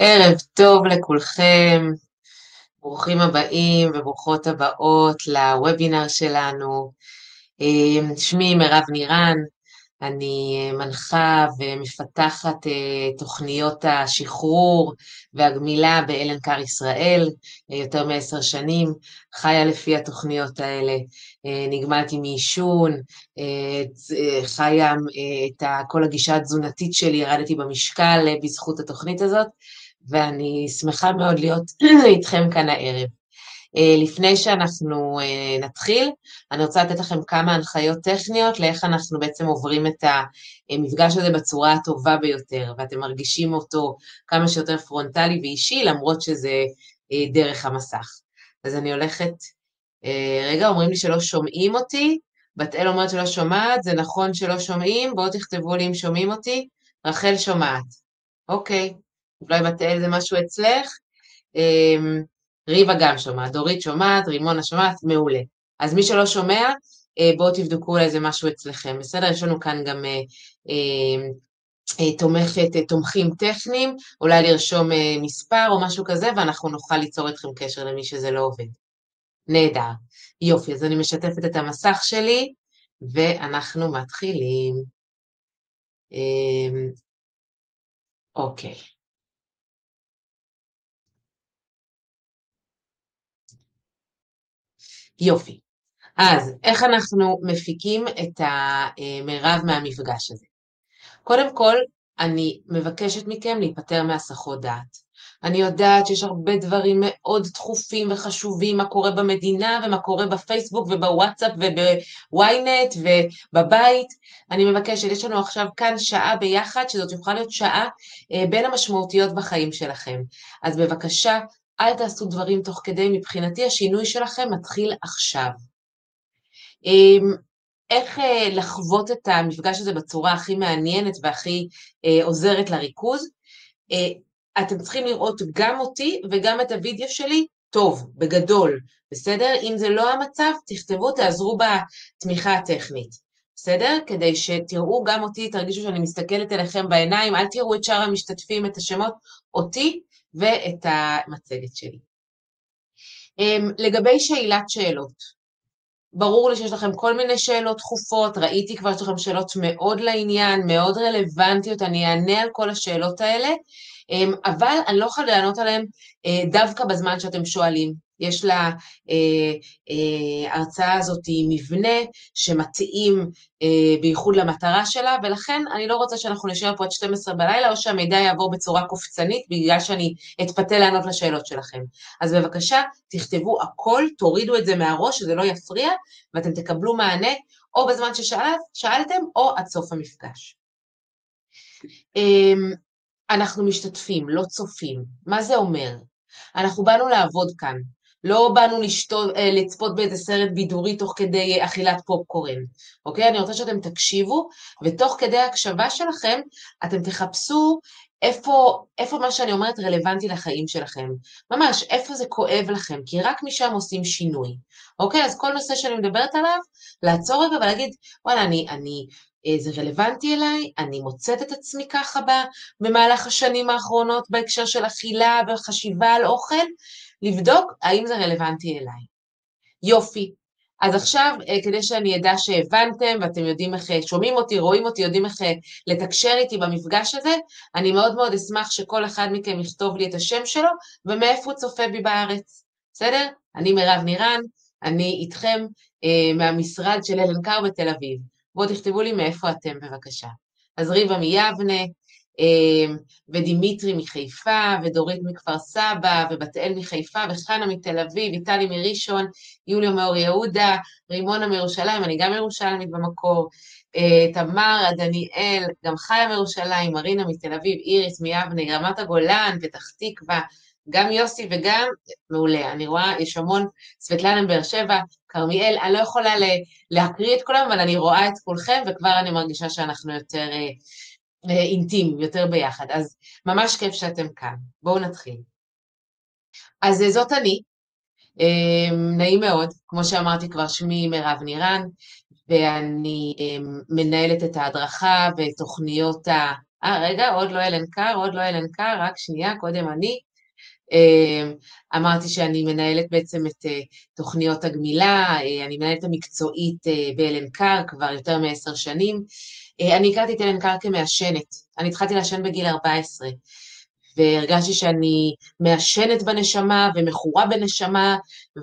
ערב טוב לכולכם, ברוכים הבאים וברוכות הבאות לוובינר שלנו. אה, שמי מירב נירן, אני מנחה ומפתחת אה, תוכניות השחרור והגמילה באלן קאר ישראל, אה, יותר מעשר שנים, חיה לפי התוכניות האלה, נגמלתי מעישון, חיה את כל הגישה התזונתית שלי, ירדתי במשקל בזכות התוכנית הזאת, ואני שמחה מאוד להיות איתכם כאן הערב. אה, לפני שאנחנו אה, נתחיל, אני רוצה לתת לכם כמה הנחיות טכניות לאיך אנחנו בעצם עוברים את המפגש הזה בצורה הטובה ביותר, ואתם מרגישים אותו כמה שיותר פרונטלי ואישי, למרות שזה אה, דרך המסך. אז אני הולכת, רגע, אומרים לי שלא שומעים אותי, בת אל אומרת שלא שומעת, זה נכון שלא שומעים, בואו תכתבו לי אם שומעים אותי, רחל שומעת. אוקיי, אולי בת אל זה משהו אצלך? ריבה גם שומעת, דורית שומעת, רימונה שומעת, מעולה. אז מי שלא שומע, אה, בואו תבדקו אולי איזה משהו אצלכם, בסדר? יש לנו כאן גם אה, אה, אה, תומכת, תומכים טכניים, אולי לרשום מספר או משהו כזה, ואנחנו נוכל ליצור אתכם קשר למי שזה לא עובד. נהדר. יופי, אז אני משתפת את המסך שלי, ואנחנו מתחילים. אה, אוקיי. יופי. אז איך אנחנו מפיקים את המרב מהמפגש הזה? קודם כל, אני מבקשת מכם להיפטר מהסחות דעת. אני יודעת שיש הרבה דברים מאוד דחופים וחשובים, מה קורה במדינה ומה קורה בפייסבוק ובוואטסאפ ובוויינט ובבית. אני מבקשת, יש לנו עכשיו כאן שעה ביחד, שזאת יכולה להיות שעה אה, בין המשמעותיות בחיים שלכם. אז בבקשה, אל תעשו דברים תוך כדי, מבחינתי השינוי שלכם מתחיל עכשיו. אמ, איך אה, לחוות את המפגש הזה בצורה הכי מעניינת והכי אה, עוזרת לריכוז? אה, אתם צריכים לראות גם אותי וגם את הוידאו שלי טוב, בגדול, בסדר? אם זה לא המצב, תכתבו, תעזרו בתמיכה הטכנית, בסדר? כדי שתראו גם אותי, תרגישו שאני מסתכלת אליכם בעיניים, אל תראו את שאר המשתתפים, את השמות, אותי, ואת המצגת שלי. אמ, לגבי שאלת שאלות, ברור לי שיש לכם כל מיני שאלות דחופות, ראיתי כבר שיש לכם שאלות מאוד לעניין, מאוד רלוונטיות, אני אענה על כל השאלות האלה, אמ, אבל אני לא יכולה לענות עליהן אה, דווקא בזמן שאתם שואלים. יש להרצאה אה, הזאת מבנה שמתאים אה, בייחוד למטרה שלה, ולכן אני לא רוצה שאנחנו נשאר פה עד 12 בלילה, או שהמידע יעבור בצורה קופצנית, בגלל שאני אתפתה לענות לשאלות שלכם. אז בבקשה, תכתבו הכל, תורידו את זה מהראש, שזה לא יפריע, ואתם תקבלו מענה או בזמן ששאלתם, או עד סוף המפגש. אמ, אנחנו משתתפים, לא צופים. מה זה אומר? אנחנו באנו לעבוד כאן, לא באנו לשתות, אה, לצפות באיזה סרט בידורי תוך כדי אכילת פופקורן, אוקיי? אני רוצה שאתם תקשיבו, ותוך כדי ההקשבה שלכם, אתם תחפשו איפה, איפה מה שאני אומרת רלוונטי לחיים שלכם. ממש, איפה זה כואב לכם, כי רק משם עושים שינוי. אוקיי? אז כל נושא שאני מדברת עליו, לעצור רגע ולהגיד, וואלה, אני, אני, אה, זה רלוונטי אליי, אני מוצאת את עצמי ככה במהלך השנים האחרונות בהקשר של אכילה וחשיבה על אוכל, לבדוק האם זה רלוונטי אליי. יופי. אז עכשיו, אה, כדי שאני אדע שהבנתם ואתם יודעים איך, אה, שומעים אותי, רואים אותי, יודעים איך אה, לתקשר איתי במפגש הזה, אני מאוד מאוד אשמח שכל אחד מכם יכתוב לי את השם שלו ומאיפה הוא צופה בי בארץ. בסדר? אני מירב נירן, אני איתכם אה, מהמשרד של אלן קאר בתל אביב. בואו תכתבו לי מאיפה אתם בבקשה. אז ריבה מיבנה, ודימיטרי מחיפה, ודורית מכפר סבא, ובת אל מחיפה, וחנה מתל אביב, איטלי מראשון, יוליה מאור יהודה, רימונה מירושלים, אני גם ירושלמית במקור, אה, תמר, דניאל, גם חיה מירושלים, מרינה מתל אביב, איריס מיבנה, רמת הגולן, פתח תקווה, גם יוסי וגם, מעולה, אני רואה, יש המון, סבטלנה באר שבע, כרמיאל, אני לא יכולה להקריא את כולם, אבל אני רואה את כולכם, וכבר אני מרגישה שאנחנו יותר... אה, אינטימיים, יותר ביחד. אז ממש כיף שאתם כאן. בואו נתחיל. אז זאת אני, אמ, נעים מאוד, כמו שאמרתי כבר, שמי מירב נירן, ואני מנהלת את ההדרכה ותוכניות אה, רגע, עוד לא אלן קאר, עוד לא אלן קאר, רק שנייה, קודם אני. אמ, אמרתי שאני מנהלת בעצם את אה, תוכניות הגמילה, אה, אני מנהלת המקצועית אה, באלן קאר כבר יותר מעשר שנים. אני הכרתי את אלן קאר כמעשנת, אני התחלתי לעשן בגיל 14, והרגשתי שאני מעשנת בנשמה ומכורה בנשמה,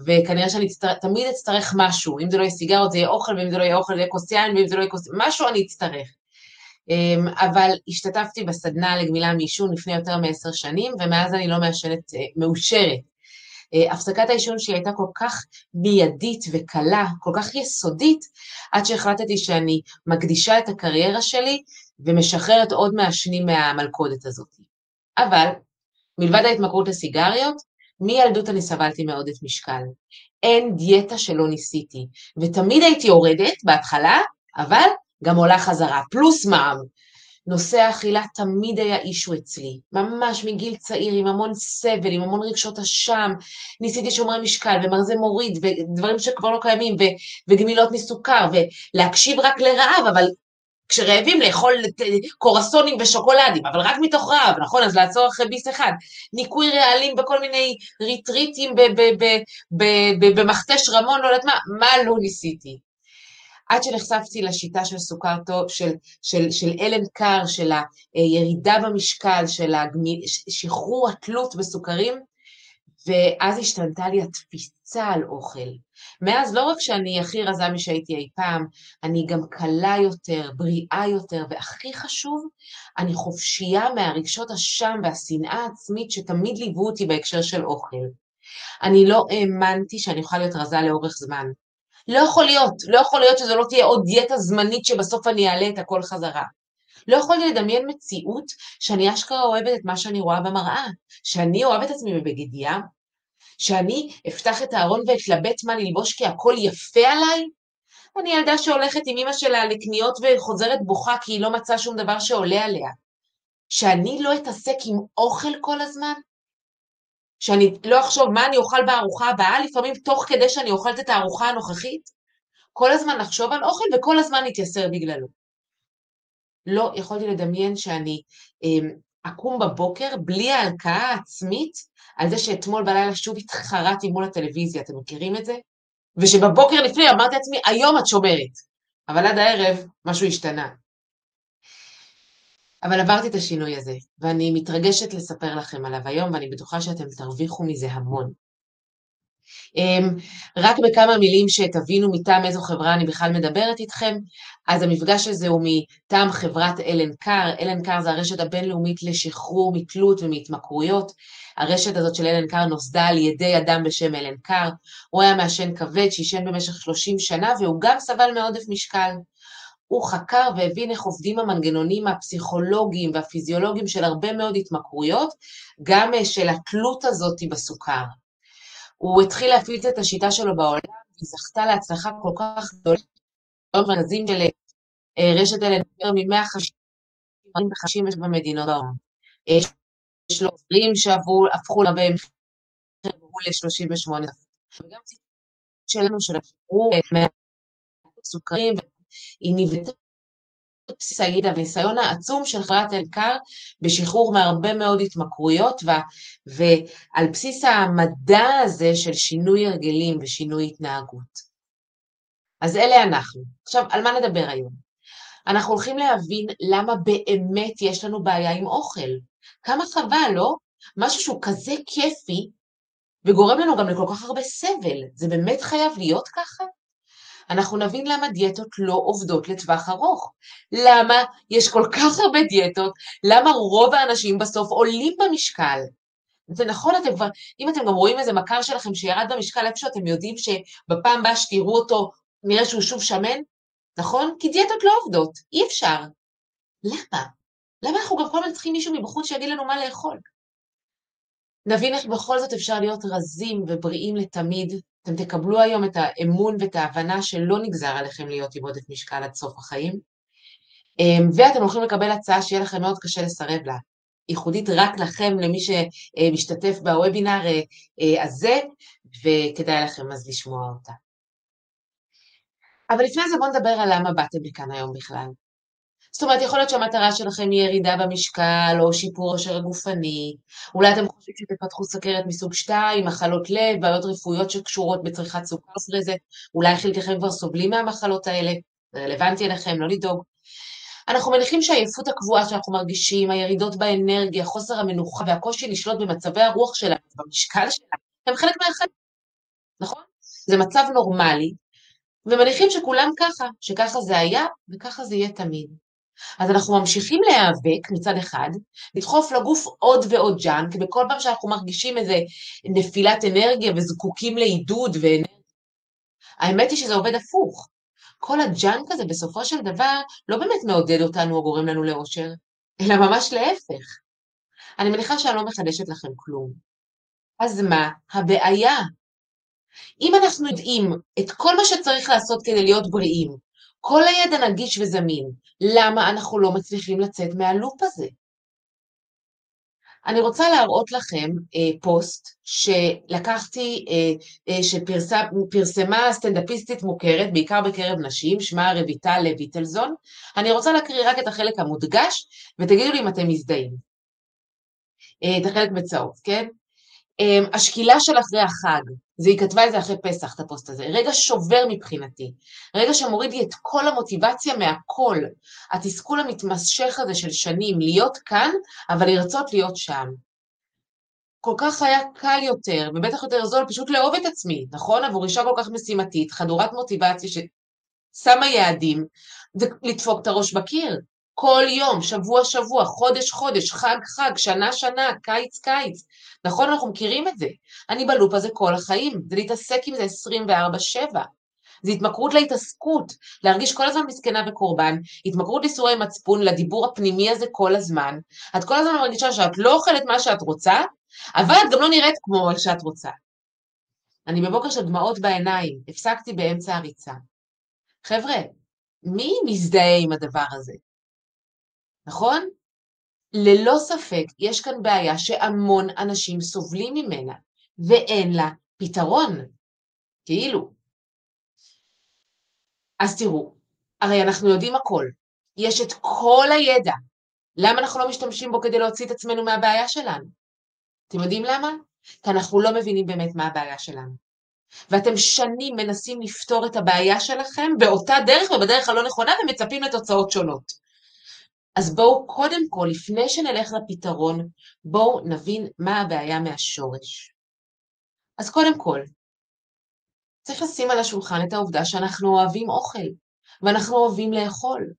וכנראה שאני אצטר... תמיד אצטרך משהו, אם זה לא יהיה סיגרות זה יהיה אוכל, ואם זה לא יהיה אוכל זה יהיה כוס יין, ואם זה לא יהיה כוס... משהו אני אצטרך. אמ, אבל השתתפתי בסדנה לגמילה מעישון לפני יותר מעשר שנים, ומאז אני לא מעשנת אה, מאושרת. אה, הפסקת העישון שלי הייתה כל כך מיידית וקלה, כל כך יסודית, עד שהחלטתי שאני מקדישה את הקריירה שלי ומשחררת עוד מעשנים מהמלכודת הזאת. אבל, מלבד ההתמכרות לסיגריות, מילדות אני סבלתי מעודף משקל. אין דיאטה שלא ניסיתי, ותמיד הייתי יורדת בהתחלה, אבל גם עולה חזרה, פלוס מע"מ. נושא האכילה תמיד היה אישו אצלי, ממש מגיל צעיר, עם המון סבל, עם המון רגשות אשם, ניסיתי שומרי משקל ומרזה מוריד ודברים שכבר לא קיימים ו- וגמילות מסוכר ולהקשיב רק לרעב, אבל כשרעבים לאכול קורסונים ושוקולדים, אבל רק מתוך רעב, נכון? אז לעצור אחרי ביס אחד. ניקוי רעלים בכל מיני ריטריטים במכתש רמון, לא יודעת מה, מה לא ניסיתי? עד שנחשפתי לשיטה של סוכר טוב, של, של, של אלן קאר, של הירידה במשקל, של הגמי, שחרור התלות בסוכרים, ואז השתנתה לי התפיסה על אוכל. מאז לא רק שאני הכי רזה משהייתי אי פעם, אני גם קלה יותר, בריאה יותר, והכי חשוב, אני חופשייה מהרגשות אשם והשנאה העצמית שתמיד ליוו אותי בהקשר של אוכל. אני לא האמנתי שאני אוכל להיות רזה לאורך זמן. לא יכול להיות, לא יכול להיות שזו לא תהיה עוד דיאטה זמנית שבסוף אני אעלה את הכל חזרה. לא יכולתי לדמיין מציאות שאני אשכרה אוהבת את מה שאני רואה במראה, שאני אוהבת את עצמי בבגדיה, שאני אפתח את הארון ואתלבט מה ללבוש כי הכל יפה עליי? אני ילדה שהולכת עם אמא שלה לקניות וחוזרת בוכה כי היא לא מצאה שום דבר שעולה עליה. שאני לא אתעסק עם אוכל כל הזמן? שאני לא אחשוב מה אני אוכל בארוחה הבאה, לפעמים תוך כדי שאני אוכלת את הארוחה הנוכחית, כל הזמן לחשוב על אוכל וכל הזמן להתייסר בגללו. לא יכולתי לדמיין שאני אה, אקום בבוקר בלי ההלקאה העצמית על זה שאתמול בלילה שוב התחרתי מול הטלוויזיה, אתם מכירים את זה? ושבבוקר לפני אמרתי לעצמי, היום את שומרת, אבל עד הערב משהו השתנה. אבל עברתי את השינוי הזה, ואני מתרגשת לספר לכם עליו היום, ואני בטוחה שאתם תרוויחו מזה המון. אמ, רק בכמה מילים שתבינו מטעם איזו חברה אני בכלל מדברת איתכם, אז המפגש הזה הוא מטעם חברת אלן קאר, אלן קאר זה הרשת הבינלאומית לשחרור מתלות ומהתמכרויות. הרשת הזאת של אלן קאר נוסדה על ידי אדם בשם אלן קאר, הוא היה מעשן כבד שעישן במשך 30 שנה והוא גם סבל מעודף משקל. הוא חקר והבין איך עובדים המנגנונים הפסיכולוגיים והפיזיולוגיים של הרבה מאוד התמכרויות, גם אה, של התלות הזאת בסוכר. הוא התחיל להפיץ את השיטה שלו בעולם, היא זכתה להצלחה כל כך גדולה, מרכזים של אה, רשת אלה יותר מ-150 במדינות העולם. יש לו עוזרים שהפכו לה בהם ל-38. וגם שלנו של השחרור סוכרים היא נבנתה בסיס הידע והניסיון העצום של חברת אלקר בשחרור מהרבה מאוד התמכרויות ו... ועל בסיס המדע הזה של שינוי הרגלים ושינוי התנהגות. אז אלה אנחנו. עכשיו, על מה נדבר היום? אנחנו הולכים להבין למה באמת יש לנו בעיה עם אוכל. כמה חבל, לא? משהו שהוא כזה כיפי וגורם לנו גם לכל כך הרבה סבל. זה באמת חייב להיות ככה? אנחנו נבין למה דיאטות לא עובדות לטווח ארוך. למה יש כל כך הרבה דיאטות, למה רוב האנשים בסוף עולים במשקל. זה נכון, אתם כבר, אם אתם גם רואים איזה מכר שלכם שירד במשקל איפשהו, אתם יודעים שבפעם הבאה שתראו אותו, נראה שהוא שוב שמן, נכון? כי דיאטות לא עובדות, אי אפשר. למה? למה אנחנו גם כל הזמן צריכים מישהו מבחוץ שיגיד לנו מה לאכול? נבין איך בכל זאת אפשר להיות רזים ובריאים לתמיד, אתם תקבלו היום את האמון ואת ההבנה שלא נגזר עליכם להיות עם עודף משקל עד סוף החיים, אמ, ואתם הולכים לקבל הצעה שיהיה לכם מאוד קשה לסרב לה, ייחודית רק לכם, למי שמשתתף בוובינר אה, אה, הזה, וכדאי לכם אז לשמוע אותה. אבל לפני זה בואו נדבר על למה באתם לכאן היום בכלל. זאת אומרת, יכול להיות שהמטרה שלכם היא ירידה במשקל, או שיפור עושר הגופני, אולי אתם חושבים שתפתחו סוכרת מסוג 2, מחלות לב, בעיות רפואיות שקשורות בצריכת סוכר זה, אולי חלקכם כבר סובלים מהמחלות האלה, זה רלוונטי אליכם, לא לדאוג. אנחנו מניחים שהעייפות הקבועה שאנחנו מרגישים, הירידות באנרגיה, חוסר המנוחה והקושי לשלוט במצבי הרוח שלנו, במשקל שלנו, הם חלק מהחיים, נכון? זה מצב נורמלי, ומניחים שכולם ככה, שככה זה היה וככה זה יהיה תמיד. אז אנחנו ממשיכים להיאבק מצד אחד, לדחוף לגוף עוד ועוד junk, וכל פעם שאנחנו מרגישים איזה נפילת אנרגיה וזקוקים לעידוד ואנרגיה. האמת היא שזה עובד הפוך. כל ה junk הזה בסופו של דבר לא באמת מעודד אותנו או גורם לנו לאושר, אלא ממש להפך. אני מניחה שאני לא מחדשת לכם כלום. אז מה הבעיה? אם אנחנו יודעים את כל מה שצריך לעשות כדי להיות בריאים, כל הידע נגיש וזמין, למה אנחנו לא מצליחים לצאת מהלופ הזה? אני רוצה להראות לכם אה, פוסט שלקחתי, אה, אה, שפרסמה סטנדאפיסטית מוכרת, בעיקר בקרב נשים, שמה רויטל לויטלזון. אני רוצה להקריא רק את החלק המודגש, ותגידו לי אם אתם מזדהים. אה, את החלק בצהוב, כן? אה, השקילה של אחרי החג, זה היא כתבה את זה אחרי פסח, את הפוסט הזה, רגע שובר מבחינתי, רגע שמוריד לי את כל המוטיבציה מהכל, התסכול המתמשך הזה של שנים, להיות כאן, אבל לרצות להיות שם. כל כך היה קל יותר, ובטח יותר זול, פשוט לאהוב את עצמי, נכון? עבור אישה כל כך משימתית, חדורת מוטיבציה ששמה יעדים, ולדפוק את הראש בקיר. כל יום, שבוע שבוע, חודש חודש, חג חג, שנה שנה, קיץ קיץ. נכון, אנחנו מכירים את זה. אני בלופ הזה כל החיים, זה להתעסק עם זה 24-7. זה התמכרות להתעסקות, להרגיש כל הזמן מסכנה וקורבן, התמכרות לייסורי מצפון, לדיבור הפנימי הזה כל הזמן. את כל הזמן מרגישה שאת לא אוכלת מה שאת רוצה, אבל את גם לא נראית כמו שאת רוצה. אני בבוקר של דמעות בעיניים, הפסקתי באמצע הריצה. חבר'ה, מי מזדהה עם הדבר הזה? נכון? ללא ספק יש כאן בעיה שהמון אנשים סובלים ממנה, ואין לה פתרון. כאילו. אז תראו, הרי אנחנו יודעים הכל, יש את כל הידע. למה אנחנו לא משתמשים בו כדי להוציא את עצמנו מהבעיה שלנו? אתם יודעים למה? כי אנחנו לא מבינים באמת מה הבעיה שלנו. ואתם שנים מנסים לפתור את הבעיה שלכם באותה דרך ובדרך הלא נכונה ומצפים לתוצאות שונות. אז בואו קודם כל, לפני שנלך לפתרון, בואו נבין מה הבעיה מהשורש. אז קודם כל, צריך לשים על השולחן את העובדה שאנחנו אוהבים אוכל, ואנחנו אוהבים לאכול.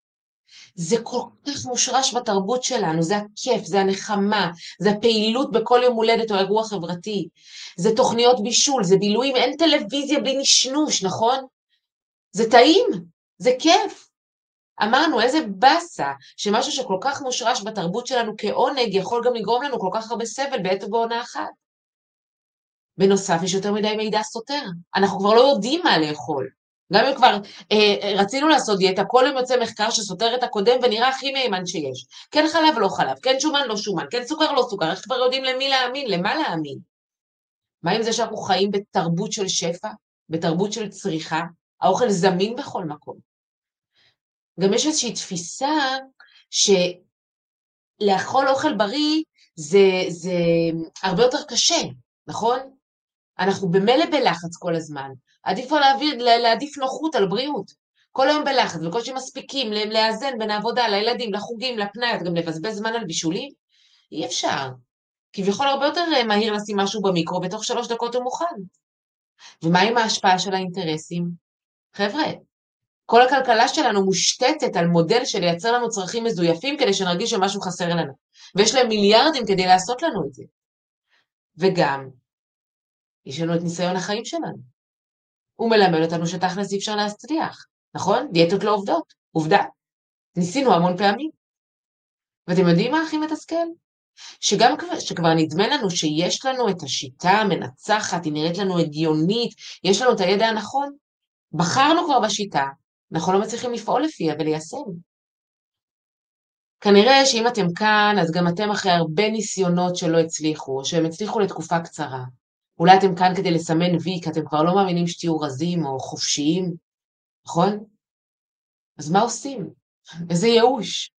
זה כל כך מושרש בתרבות שלנו, זה הכיף, זה הנחמה, זה הפעילות בכל יום הולדת או אירוע חברתי, זה תוכניות בישול, זה בילויים, אין טלוויזיה בלי נשנוש, נכון? זה טעים, זה כיף. אמרנו, איזה באסה, שמשהו שכל כך מושרש בתרבות שלנו כעונג יכול גם לגרום לנו כל כך הרבה סבל בעת ובעונה אחת. בנוסף, יש יותר מדי מידע סותר. אנחנו כבר לא יודעים מה לאכול. גם אם כבר אה, רצינו לעשות דיאטה, כל יום יוצא מחקר שסותר את הקודם ונראה הכי מהימן שיש. כן חלב, לא חלב, כן שומן, לא שומן, כן סוכר, לא סוכר, איך כבר יודעים למי להאמין, למה להאמין? מה עם זה שאנחנו חיים בתרבות של שפע, בתרבות של צריכה? האוכל זמין בכל מקום. גם יש איזושהי תפיסה שלאכול אוכל בריא זה, זה הרבה יותר קשה, נכון? אנחנו במילא בלחץ כל הזמן. עדיף כבר להעביר, להעדיף נוחות על בריאות. כל היום בלחץ, בקושי מספיקים לאזן בין העבודה, לילדים, לחוגים, לפנאי, גם לבזבז זמן על בישולים? אי אפשר. כביכול הרבה יותר אה, מהיר לשים משהו במיקרו, בתוך שלוש דקות הוא מוכן. ומה עם ההשפעה של האינטרסים? חבר'ה, כל הכלכלה שלנו מושתתת על מודל של לייצר לנו צרכים מזויפים כדי שנרגיש שמשהו חסר לנו. ויש להם מיליארדים כדי לעשות לנו את זה. וגם, יש לנו את ניסיון החיים שלנו. הוא מלמד אותנו שתכלס אי אפשר להצליח, נכון? דיאטות לא עובדות, עובדה. ניסינו המון פעמים. ואתם יודעים מה הכי מתסכל? שגם שכבר נדמה לנו שיש לנו את השיטה המנצחת, היא נראית לנו הגיונית, יש לנו את הידע הנכון, בחרנו כבר בשיטה, אנחנו לא מצליחים לפעול לפיה וליישם. כנראה שאם אתם כאן, אז גם אתם אחרי הרבה ניסיונות שלא הצליחו, או שהם הצליחו לתקופה קצרה. אולי אתם כאן כדי לסמן וי, כי אתם כבר לא מאמינים שתהיו רזים או חופשיים, נכון? אז מה עושים? איזה ייאוש.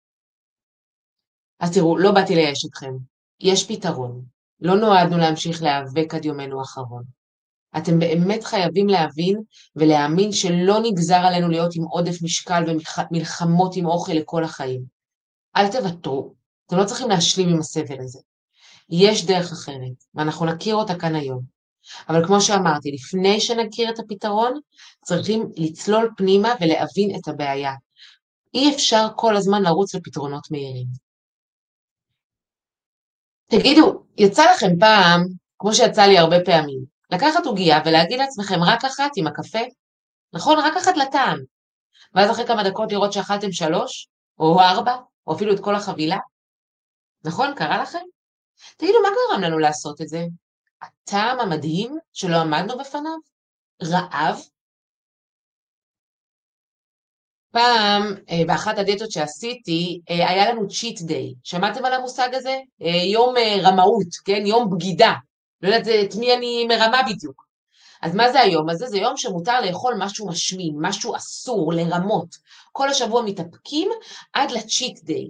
אז תראו, לא באתי לייאש אתכם. יש פתרון. לא נועדנו להמשיך להיאבק עד יומנו האחרון. אתם באמת חייבים להבין ולהאמין שלא נגזר עלינו להיות עם עודף משקל ומלחמות עם אוכל לכל החיים. אל תוותרו, אתם לא צריכים להשלים עם הסבל הזה. יש דרך אחרת, ואנחנו נכיר אותה כאן היום. אבל כמו שאמרתי, לפני שנכיר את הפתרון, צריכים לצלול פנימה ולהבין את הבעיה. אי אפשר כל הזמן לרוץ לפתרונות מהירים. תגידו, יצא לכם פעם, כמו שיצא לי הרבה פעמים, לקחת עוגייה ולהגיד לעצמכם רק אחת עם הקפה? נכון? רק אחת לטעם. ואז אחרי כמה דקות לראות שאכלתם שלוש, או ארבע, או אפילו את כל החבילה? נכון? קרה לכם? תגידו, מה גרם לנו לעשות את זה? הטעם המדהים שלא עמדנו בפניו? רעב? פעם, אה, באחת הדיאטות שעשיתי, אה, היה לנו צ'יט דיי. שמעתם על המושג הזה? אה, יום רמאות, כן? יום בגידה. לא יודעת את מי אני מרמה בדיוק. אז מה זה היום הזה? זה יום שמותר לאכול משהו משמין, משהו אסור, לרמות. כל השבוע מתאפקים עד לצ'יט דיי.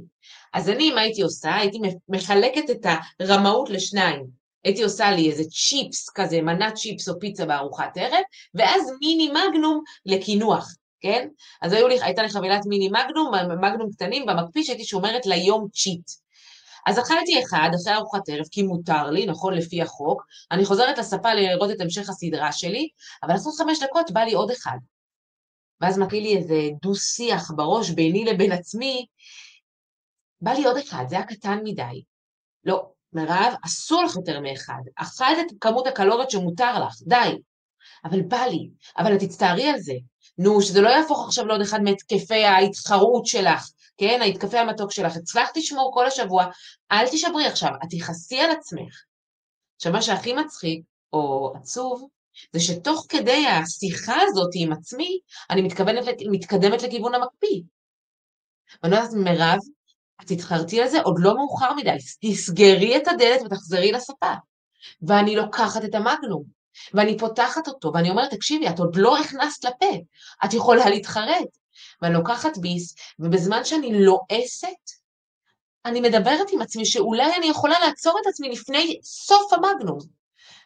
אז אני, מה הייתי עושה? הייתי מחלקת את הרמאות לשניים. הייתי עושה לי איזה צ'יפס כזה, מנת צ'יפס או פיצה בארוחת ערב, ואז מיני מגנום לקינוח. כן? אז לי, הייתה לי חבילת מיני מגנום, מגנום קטנים במקפיא שהייתי שומרת ליום צ'יט. אז אכלתי אחד אחרי ארוחת ערב, כי מותר לי, נכון, לפי החוק, אני חוזרת לספה לראות את המשך הסדרה שלי, אבל לעשות חמש דקות בא לי עוד אחד. ואז מקיא לי איזה דו-שיח בראש ביני לבין עצמי, בא לי עוד אחד, זה היה קטן מדי. לא, מירב, אסור לך יותר מאחד. אכלת את כמות הקלוריות שמותר לך, די. אבל בא לי, אבל את תצטערי על זה. נו, שזה לא יהפוך עכשיו לעוד אחד מהתקפי ההתחרות שלך, כן? ההתקפי המתוק שלך. הצלחת לשמור כל השבוע, אל תשברי עכשיו, את תכעסי על עצמך. עכשיו, מה שהכי מצחיק, או עצוב, זה שתוך כדי השיחה הזאת עם עצמי, אני מתכוונת, מתקדמת לכיוון המקפיא. ואני אומרת, מירב, את התחרתי על זה, עוד לא מאוחר מדי, תסגרי את הדלת ותחזרי לספה. ואני לוקחת את המגנום, ואני פותחת אותו, ואני אומרת, תקשיבי, את עוד לא הכנסת לפה, את יכולה להתחרט. ואני לוקחת ביס, ובזמן שאני לועסת, אני מדברת עם עצמי שאולי אני יכולה לעצור את עצמי לפני סוף המגנום.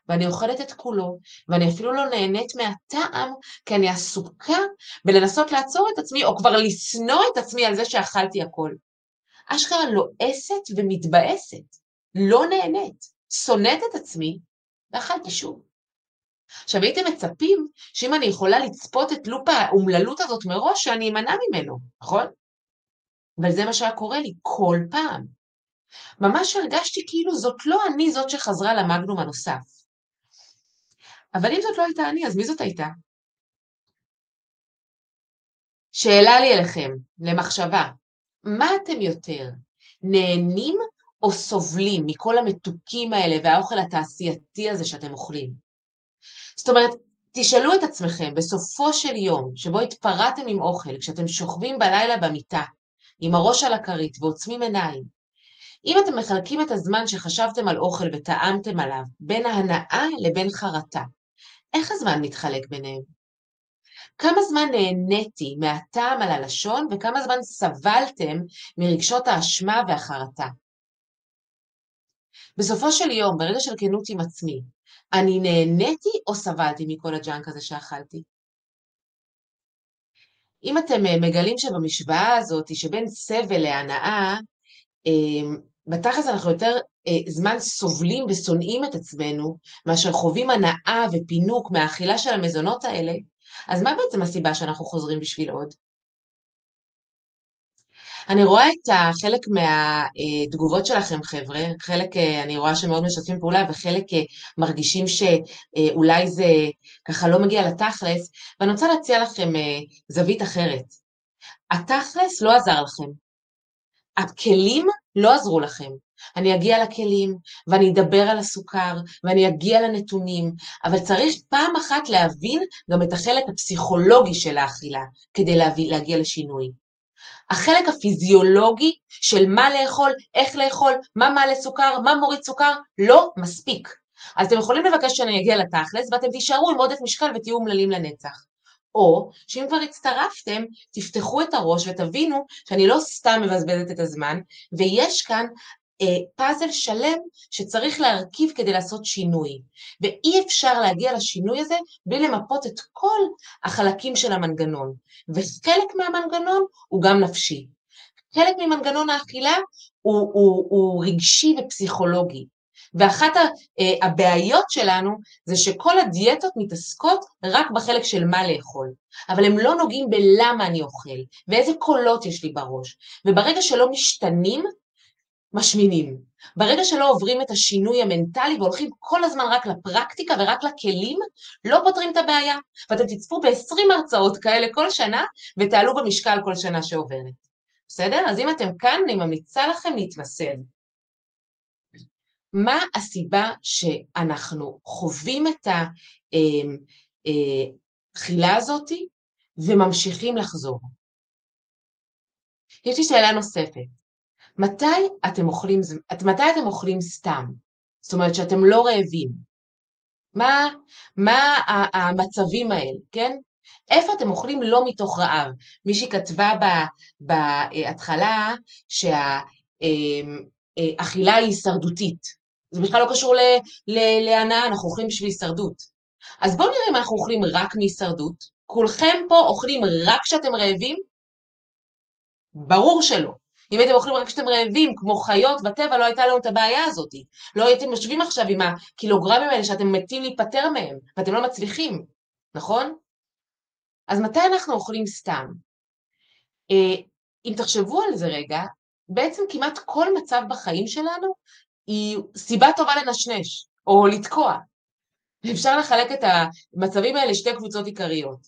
ואני אוכלת את כולו, ואני אפילו לא נהנית מהטעם, כי אני עסוקה בלנסות לעצור את עצמי, או כבר לשנוא את עצמי על זה שאכלתי הכל. אשכרה לועסת ומתבאסת, לא נהנית, שונאת את עצמי, ואכלתי שוב. עכשיו הייתם מצפים שאם אני יכולה לצפות את לופ האומללות הזאת מראש, שאני אמנע ממנו, נכון? אבל זה מה שהיה קורה לי כל פעם. ממש הרגשתי כאילו זאת לא אני זאת שחזרה למגנום הנוסף. אבל אם זאת לא הייתה אני, אז מי זאת הייתה? שאלה לי אליכם, למחשבה, מה אתם יותר, נהנים או סובלים מכל המתוקים האלה והאוכל התעשייתי הזה שאתם אוכלים? זאת אומרת, תשאלו את עצמכם, בסופו של יום, שבו התפרעתם עם אוכל, כשאתם שוכבים בלילה במיטה, עם הראש על הכרית ועוצמים עיניים, אם אתם מחלקים את הזמן שחשבתם על אוכל וטעמתם עליו בין ההנאה לבין חרטה, איך הזמן מתחלק ביניהם? כמה זמן נהניתי מהטעם על הלשון וכמה זמן סבלתם מרגשות האשמה והחרטה? בסופו של יום, ברגע של כנות עם עצמי, אני נהניתי או סבלתי מכל הג'אנק הזה שאכלתי? אם אתם אה, מגלים שבמשוואה הזאת, שבין סבל להנאה, אמ, בתכלס אנחנו יותר אה, זמן סובלים ושונאים את עצמנו, מאשר חווים הנאה ופינוק מהאכילה של המזונות האלה, אז מה בעצם הסיבה שאנחנו חוזרים בשביל עוד? אני רואה את חלק מהתגובות שלכם, חבר'ה, חלק אה, אני רואה שמאוד משתפים פעולה וחלק אה, מרגישים שאולי זה ככה לא מגיע לתכלס, ואני רוצה להציע לכם אה, זווית אחרת. התכלס לא עזר לכם. הכלים לא עזרו לכם. אני אגיע לכלים, ואני אדבר על הסוכר, ואני אגיע לנתונים, אבל צריך פעם אחת להבין גם את החלק הפסיכולוגי של האכילה, כדי להביא, להגיע לשינוי. החלק הפיזיולוגי של מה לאכול, איך לאכול, מה מעלה סוכר, מה מוריד סוכר, לא מספיק. אז אתם יכולים לבקש שאני אגיע לתכלס, ואתם תישארו עם עודף משקל ותהיו אומללים לנצח. או שאם כבר הצטרפתם, תפתחו את הראש ותבינו שאני לא סתם מבזבזת את הזמן, ויש כאן פאזל שלם שצריך להרכיב כדי לעשות שינוי. ואי אפשר להגיע לשינוי הזה בלי למפות את כל החלקים של המנגנון. וחלק מהמנגנון הוא גם נפשי. חלק ממנגנון האכילה הוא, הוא, הוא רגשי ופסיכולוגי. ואחת אה, הבעיות שלנו זה שכל הדיאטות מתעסקות רק בחלק של מה לאכול, אבל הם לא נוגעים בלמה אני אוכל, ואיזה קולות יש לי בראש. וברגע שלא משתנים, משמינים. ברגע שלא עוברים את השינוי המנטלי והולכים כל הזמן רק לפרקטיקה ורק לכלים, לא פותרים את הבעיה. ואתם תצפו ב-20 הרצאות כאלה כל שנה ותעלו במשקל כל שנה שעוברת. בסדר? אז אם אתם כאן, אני ממליצה לכם להתמסד. מה הסיבה שאנחנו חווים את התחילה אה, הזאת וממשיכים לחזור? יש לי שאלה נוספת. מתי אתם אוכלים, מתי אתם אוכלים סתם? זאת אומרת שאתם לא רעבים. מה, מה המצבים האלה, כן? איפה אתם אוכלים לא מתוך רעב? מישהי כתבה בהתחלה שהאכילה אה, היא הישרדותית. זה בכלל לא קשור להנאה, אנחנו אוכלים בשביל הישרדות. אז בואו נראה אם אנחנו אוכלים רק מהישרדות. כולכם פה אוכלים רק כשאתם רעבים? ברור שלא. אם הייתם אוכלים רק כשאתם רעבים, כמו חיות בטבע, לא הייתה לנו את הבעיה הזאת. לא הייתם יושבים עכשיו עם הקילוגרמים האלה שאתם מתים להיפטר מהם, ואתם לא מצליחים, נכון? אז מתי אנחנו אוכלים סתם? אה, אם תחשבו על זה רגע, בעצם כמעט כל מצב בחיים שלנו היא סיבה טובה לנשנש, או לתקוע. אפשר לחלק את המצבים האלה לשתי קבוצות עיקריות,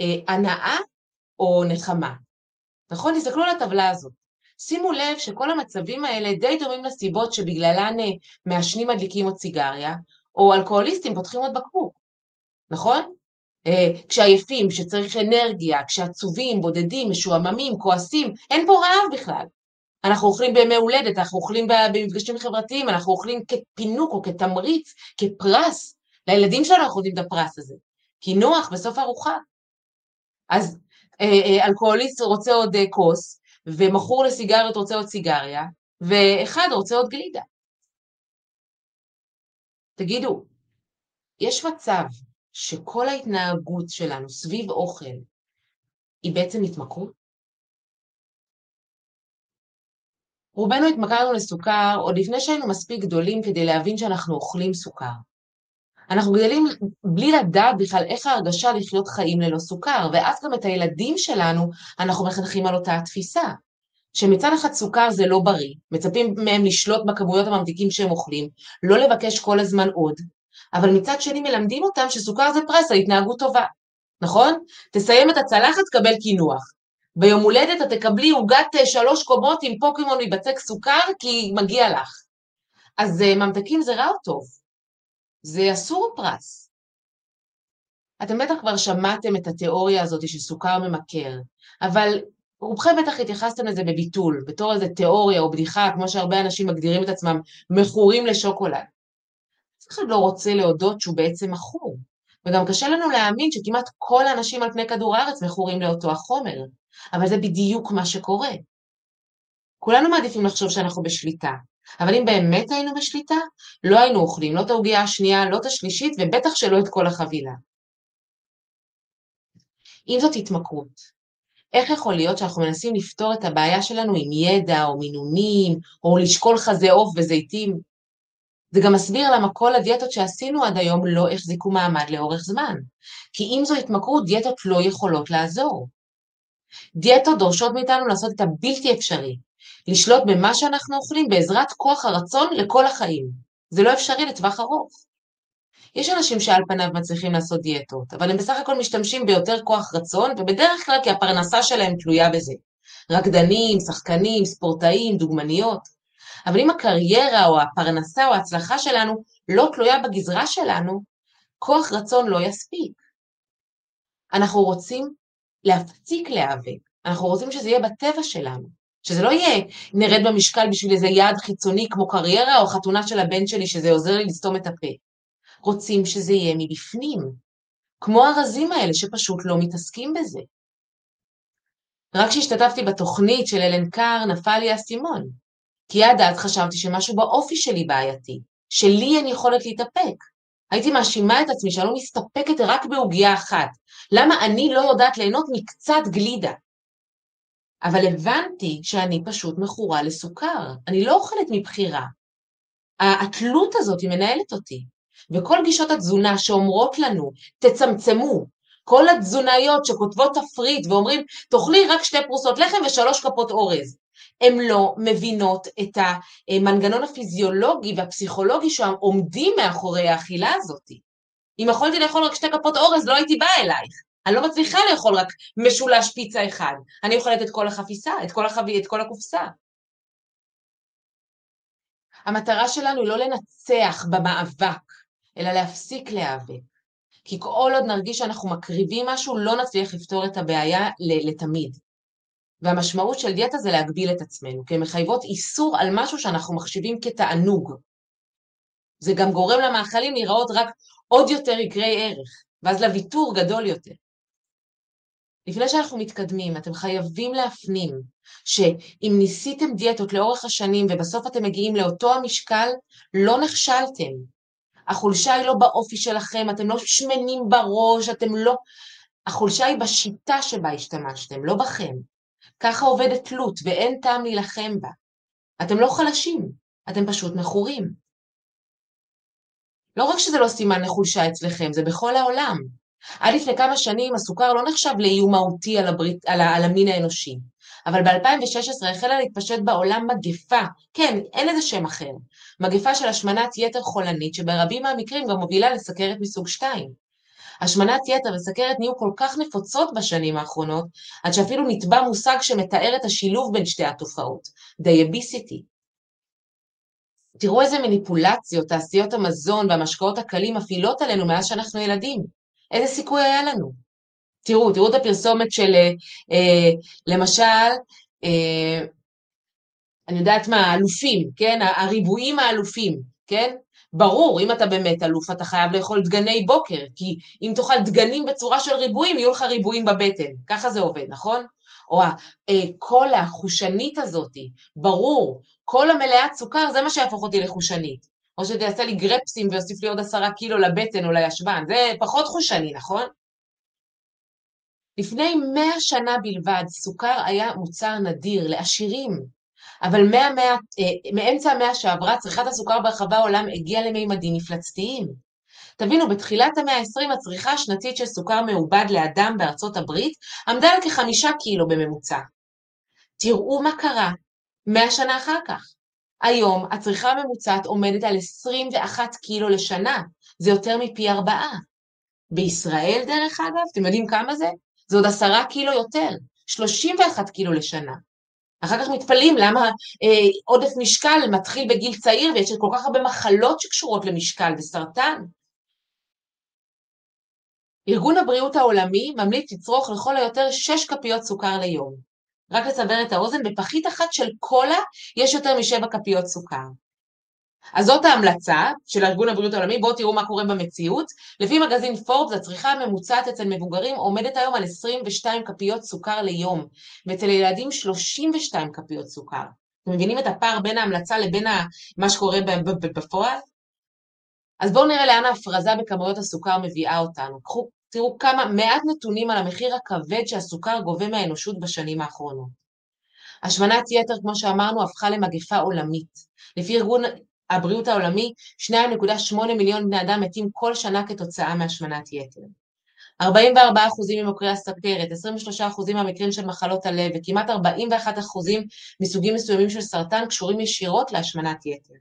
אה, הנאה או נחמה. נכון? תסתכלו על הטבלה הזאת. שימו לב שכל המצבים האלה די דומים לסיבות שבגללן אה, מעשנים מדליקים עוד סיגריה, או אלכוהוליסטים פותחים עוד בקבוק, נכון? אה, כשעייפים, כשצריך אנרגיה, כשעצובים, בודדים, משועממים, כועסים, אין פה רעב בכלל. אנחנו אוכלים בימי הולדת, אנחנו אוכלים במפגשים חברתיים, אנחנו אוכלים כפינוק או כתמריץ, כפרס. לילדים שלנו אנחנו נותנים את הפרס הזה. כי נוח בסוף ארוחה. אז אה, אלכוהוליסט רוצה עוד כוס, ומכור לסיגריות רוצה עוד סיגריה, ואחד רוצה עוד גלידה. תגידו, יש מצב שכל ההתנהגות שלנו סביב אוכל היא בעצם התמכרות? רובנו התמכרנו לסוכר עוד לפני שהיינו מספיק גדולים כדי להבין שאנחנו אוכלים סוכר. אנחנו גדלים בלי לדעת בכלל איך ההרגשה לחיות חיים ללא סוכר, ואז גם את הילדים שלנו אנחנו מחנכים על אותה התפיסה. שמצד אחד סוכר זה לא בריא, מצפים מהם לשלוט בכמויות הממתיקים שהם אוכלים, לא לבקש כל הזמן עוד, אבל מצד שני מלמדים אותם שסוכר זה פרס על התנהגות טובה, נכון? תסיים את הצלחת, תקבל קינוח. ביום הולדת את תקבלי עוגת אה, שלוש קומות עם פוקימון מבצק סוכר, כי מגיע לך. אז אה, ממתקים זה רע או טוב? זה אסור פרס. אתם בטח כבר שמעתם את התיאוריה הזאת שסוכר ממכר, אבל רובכם בטח התייחסתם לזה בביטול, בתור איזה תיאוריה או בדיחה, כמו שהרבה אנשים מגדירים את עצמם מכורים לשוקולד. אף אחד לא רוצה להודות שהוא בעצם מכור, וגם קשה לנו להאמין שכמעט כל האנשים על פני כדור הארץ מכורים לאותו החומר. אבל זה בדיוק מה שקורה. כולנו מעדיפים לחשוב שאנחנו בשליטה, אבל אם באמת היינו בשליטה, לא היינו אוכלים לא את העוגיה השנייה, לא את השלישית, ובטח שלא את כל החבילה. אם זאת התמכרות, איך יכול להיות שאנחנו מנסים לפתור את הבעיה שלנו עם ידע או מינונים, או לשקול חזה עוף וזיתים? זה גם מסביר למה כל הדיאטות שעשינו עד היום לא החזיקו מעמד לאורך זמן. כי אם זו התמכרות, דיאטות לא יכולות לעזור. דיאטות דורשות מאיתנו לעשות את הבלתי אפשרי, לשלוט במה שאנחנו אוכלים בעזרת כוח הרצון לכל החיים. זה לא אפשרי לטווח ארוך. יש אנשים שעל פניו מצליחים לעשות דיאטות, אבל הם בסך הכל משתמשים ביותר כוח רצון, ובדרך כלל כי הפרנסה שלהם תלויה בזה. רקדנים, שחקנים, ספורטאים, דוגמניות. אבל אם הקריירה או הפרנסה או ההצלחה שלנו לא תלויה בגזרה שלנו, כוח רצון לא יספיק. אנחנו רוצים להפסיק להיאבק. אנחנו רוצים שזה יהיה בטבע שלנו. שזה לא יהיה נרד במשקל בשביל איזה יעד חיצוני כמו קריירה או חתונה של הבן שלי שזה עוזר לי לסתום את הפה. רוצים שזה יהיה מבפנים. כמו הרזים האלה שפשוט לא מתעסקים בזה. רק כשהשתתפתי בתוכנית של אלן קאר נפל לי האסימון, כי עד אז חשבתי שמשהו באופי שלי בעייתי, שלי אין יכולת להתאפק. הייתי מאשימה את עצמי שאני לא מסתפקת רק בעוגייה אחת. למה אני לא יודעת ליהנות מקצת גלידה? אבל הבנתי שאני פשוט מכורה לסוכר. אני לא אוכלת מבחירה. התלות הזאת היא מנהלת אותי. וכל גישות התזונה שאומרות לנו, תצמצמו, כל התזונאיות שכותבות תפריט ואומרים, תאכלי רק שתי פרוסות לחם ושלוש כפות אורז. הן לא מבינות את המנגנון הפיזיולוגי והפסיכולוגי שעומדים מאחורי האכילה הזאת. אם יכולתי לאכול רק שתי כפות אורז, לא הייתי באה אלייך. אני לא מצליחה לאכול רק משולש פיצה אחד. אני אוכלת את כל החפיסה, את כל, החבי, את כל הקופסה. המטרה שלנו לא לנצח במאבק, אלא להפסיק להיאבק. כי כל עוד נרגיש שאנחנו מקריבים משהו, לא נצליח לפתור את הבעיה לתמיד. והמשמעות של דיאטה זה להגביל את עצמנו, כי הן מחייבות איסור על משהו שאנחנו מחשיבים כתענוג. זה גם גורם למאכלים להיראות רק עוד יותר יקרי ערך, ואז לוויתור גדול יותר. לפני שאנחנו מתקדמים, אתם חייבים להפנים שאם ניסיתם דיאטות לאורך השנים ובסוף אתם מגיעים לאותו המשקל, לא נכשלתם. החולשה היא לא באופי שלכם, אתם לא שמנים בראש, אתם לא... החולשה היא בשיטה שבה השתמשתם, לא בכם. ככה עובדת תלות, ואין טעם להילחם בה. אתם לא חלשים, אתם פשוט מכורים. לא רק שזה לא סימן לחולשה אצלכם, זה בכל העולם. עד לפני כמה שנים הסוכר לא נחשב לאיום מהותי על, הברית, על, על המין האנושי, אבל ב-2016 החלה להתפשט בעולם מגפה, כן, אין לזה שם אחר, מגפה של השמנת יתר חולנית שברבים מהמקרים גם מובילה לסכרת מסוג 2. השמנת יתר וסכרת נהיו כל כך נפוצות בשנים האחרונות, עד שאפילו נטבע מושג שמתאר את השילוב בין שתי התופעות, דייביסיטי. תראו איזה מניפולציות תעשיות המזון והמשקאות הקלים מפעילות עלינו מאז שאנחנו ילדים. איזה סיכוי היה לנו? תראו, תראו את הפרסומת של, אה, אה למשל, אה, אני יודעת מה, האלופים, כן? הריבועים האלופים, כן? ברור, אם אתה באמת אלוף, אתה חייב לאכול דגני בוקר, כי אם תאכל דגנים בצורה של ריבועים, יהיו לך ריבועים בבטן. ככה זה עובד, נכון? או הקולה אה, החושנית הזאת, ברור, קולה מלאת סוכר, זה מה שיהפוך אותי לחושנית. או שזה יעשה לי גרפסים ויוסיף לי עוד עשרה קילו לבטן או לישבן, זה פחות חושני, נכון? לפני מאה שנה בלבד, סוכר היה מוצר נדיר לעשירים, אבל מה, מה, אה, מאמצע המאה שעברה צריכת הסוכר ברחבי העולם הגיעה למימדים מפלצתיים. תבינו, בתחילת המאה ה-20 הצריכה השנתית של סוכר מעובד לאדם בארצות הברית עמדה על כחמישה קילו בממוצע. תראו מה קרה מאה שנה אחר כך. היום הצריכה הממוצעת עומדת על 21 קילו לשנה, זה יותר מפי ארבעה. בישראל, דרך אגב, אתם יודעים כמה זה? זה עוד עשרה קילו יותר, 31 קילו לשנה. אחר כך מתפלאים למה אה, עודף משקל מתחיל בגיל צעיר ויש כל כך הרבה מחלות שקשורות למשקל וסרטן. ארגון הבריאות העולמי ממליץ לצרוך לכל היותר 6 כפיות סוכר ליום. רק לסבר את האוזן, בפחית אחת של קולה יש יותר משבע כפיות סוכר. אז זאת ההמלצה של ארגון הבריאות העולמי, בואו תראו מה קורה במציאות. לפי מגזין פורבס, הצריכה הממוצעת אצל מבוגרים עומדת היום על 22 כפיות סוכר ליום, ואצל ילדים 32 כפיות סוכר. אתם מבינים את הפער בין ההמלצה לבין מה שקורה בפועל? אז בואו נראה לאן ההפרזה בכמויות הסוכר מביאה אותנו. קחו, תראו כמה, מעט נתונים על המחיר הכבד שהסוכר גובה מהאנושות בשנים האחרונות. השמנת יתר, כמו שאמרנו, הפכה למגפה עולמית. לפי ארגון הבריאות העולמי, 2.8 מיליון בני אדם מתים כל שנה כתוצאה מהשמנת יתר. 44% ממקרי הסכרת, 23% מהמקרים של מחלות הלב וכמעט 41% מסוגים מסוימים של סרטן קשורים ישירות להשמנת יתר.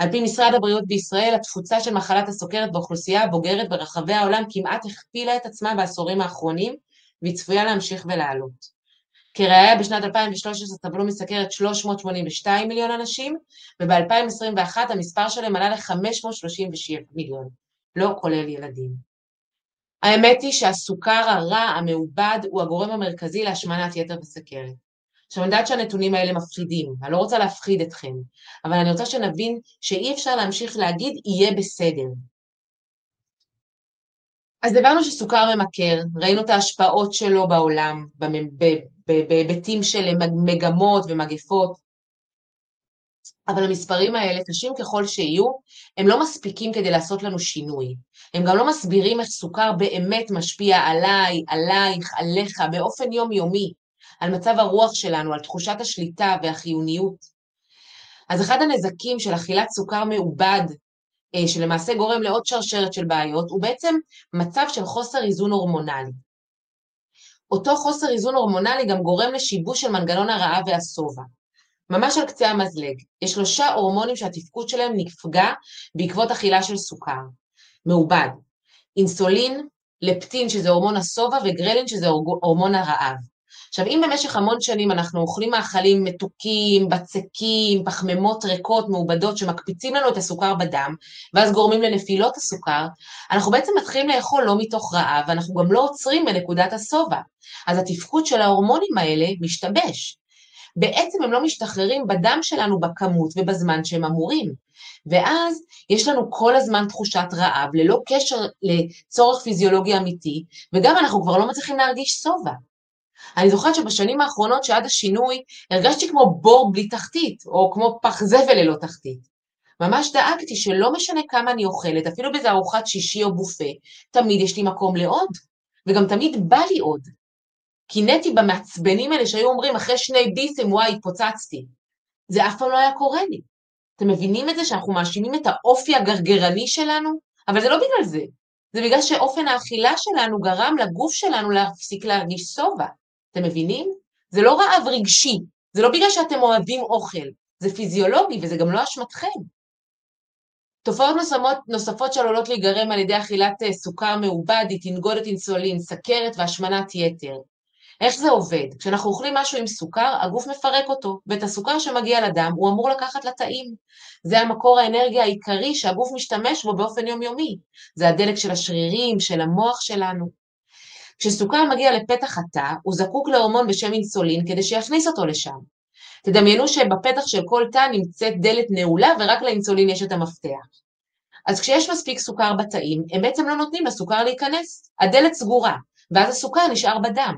על פי משרד הבריאות בישראל, התפוצה של מחלת הסוכרת באוכלוסייה הבוגרת ברחבי העולם כמעט הכפילה את עצמה בעשורים האחרונים, והיא צפויה להמשיך ולעלות. כראיה בשנת 2013 סבלו מסכרת 382 מיליון אנשים, וב-2021 המספר שלהם עלה ל-537 מיליון, לא כולל ילדים. האמת היא שהסוכר הרע המעובד הוא הגורם המרכזי להשמנת יתר וסכרת. עכשיו, אני יודעת שהנתונים האלה מפחידים, אני לא רוצה להפחיד אתכם, אבל אני רוצה שנבין שאי אפשר להמשיך להגיד יהיה בסדר. אז הבנו שסוכר ממכר, ראינו את ההשפעות שלו בעולם, בהיבטים של מגמות ומגפות, אבל המספרים האלה, קשים ככל שיהיו, הם לא מספיקים כדי לעשות לנו שינוי. הם גם לא מסבירים איך סוכר באמת משפיע עליי, עלייך, עליך, באופן יומיומי, על מצב הרוח שלנו, על תחושת השליטה והחיוניות. אז אחד הנזקים של אכילת סוכר מעובד, אה, שלמעשה גורם לעוד שרשרת של בעיות, הוא בעצם מצב של חוסר איזון הורמונלי. אותו חוסר איזון הורמונלי גם גורם לשיבוש של מנגנון הרעב והשובע. ממש על קצה המזלג, יש שלושה הורמונים שהתפקוד שלהם נפגע בעקבות אכילה של סוכר, מעובד, אינסולין, לפטין שזה הורמון השובע וגרלין שזה הורמון הרעב. עכשיו, אם במשך המון שנים אנחנו אוכלים מאכלים מתוקים, בצקים, פחמימות ריקות, מעובדות, שמקפיצים לנו את הסוכר בדם, ואז גורמים לנפילות הסוכר, אנחנו בעצם מתחילים לאכול לא מתוך רעב, ואנחנו גם לא עוצרים בנקודת השובע. אז התפקוד של ההורמונים האלה משתבש. בעצם הם לא משתחררים בדם שלנו בכמות ובזמן שהם אמורים. ואז יש לנו כל הזמן תחושת רעב, ללא קשר לצורך פיזיולוגי אמיתי, וגם אנחנו כבר לא מצליחים להרגיש שובע. אני זוכרת שבשנים האחרונות שעד השינוי הרגשתי כמו בור בלי תחתית, או כמו פח זבל ללא תחתית. ממש דאגתי שלא משנה כמה אני אוכלת, אפילו באיזה ארוחת שישי או בופה, תמיד יש לי מקום לעוד, וגם תמיד בא לי עוד. קינאתי במעצבנים האלה שהיו אומרים אחרי שני ביסים, וואי, התפוצצתי. זה אף פעם לא היה קורה לי. אתם מבינים את זה שאנחנו מאשימים את האופי הגרגרני שלנו? אבל זה לא בגלל זה. זה בגלל שאופן האכילה שלנו גרם לגוף שלנו להפסיק להרגיש שובע. אתם מבינים? זה לא רעב רגשי, זה לא בגלל שאתם אוהבים אוכל, זה פיזיולוגי וזה גם לא אשמתכם. תופעות נוספות, נוספות שעלולות להיגרם על ידי אכילת אה, סוכר מעובד היא תנגודת אינסולין, סכרת והשמנת יתר. איך זה עובד? כשאנחנו אוכלים משהו עם סוכר, הגוף מפרק אותו, ואת הסוכר שמגיע לדם הוא אמור לקחת לתאים. זה המקור האנרגיה העיקרי שהגוף משתמש בו באופן יומיומי. זה הדלק של השרירים, של המוח שלנו. כשסוכר מגיע לפתח התא, הוא זקוק להורמון בשם אינסולין כדי שיכניס אותו לשם. תדמיינו שבפתח של כל תא נמצאת דלת נעולה ורק לאינסולין יש את המפתח. אז כשיש מספיק סוכר בתאים, הם בעצם לא נותנים לסוכר להיכנס. הדלת סגורה, ואז הסוכר נשאר בדם.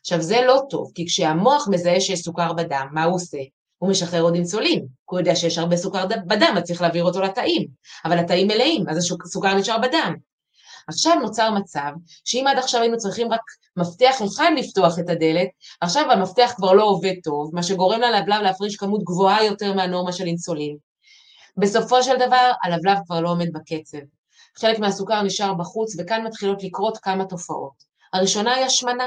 עכשיו זה לא טוב, כי כשהמוח מזהה שיש סוכר בדם, מה הוא עושה? הוא משחרר עוד אינסולין, כי הוא יודע שיש הרבה סוכר בדם, אז צריך להעביר אותו לתאים, אבל התאים מלאים, אז הסוכר נשאר בדם. עכשיו נוצר מצב שאם עד עכשיו היינו צריכים רק מפתח אחד לפתוח את הדלת, עכשיו המפתח כבר לא עובד טוב, מה שגורם ללבלב להפריש כמות גבוהה יותר מהנורמה של אינסולין. בסופו של דבר, הלבלב כבר לא עומד בקצב. חלק מהסוכר נשאר בחוץ, וכאן מתחילות לקרות כמה תופעות. הראשונה היא השמנה,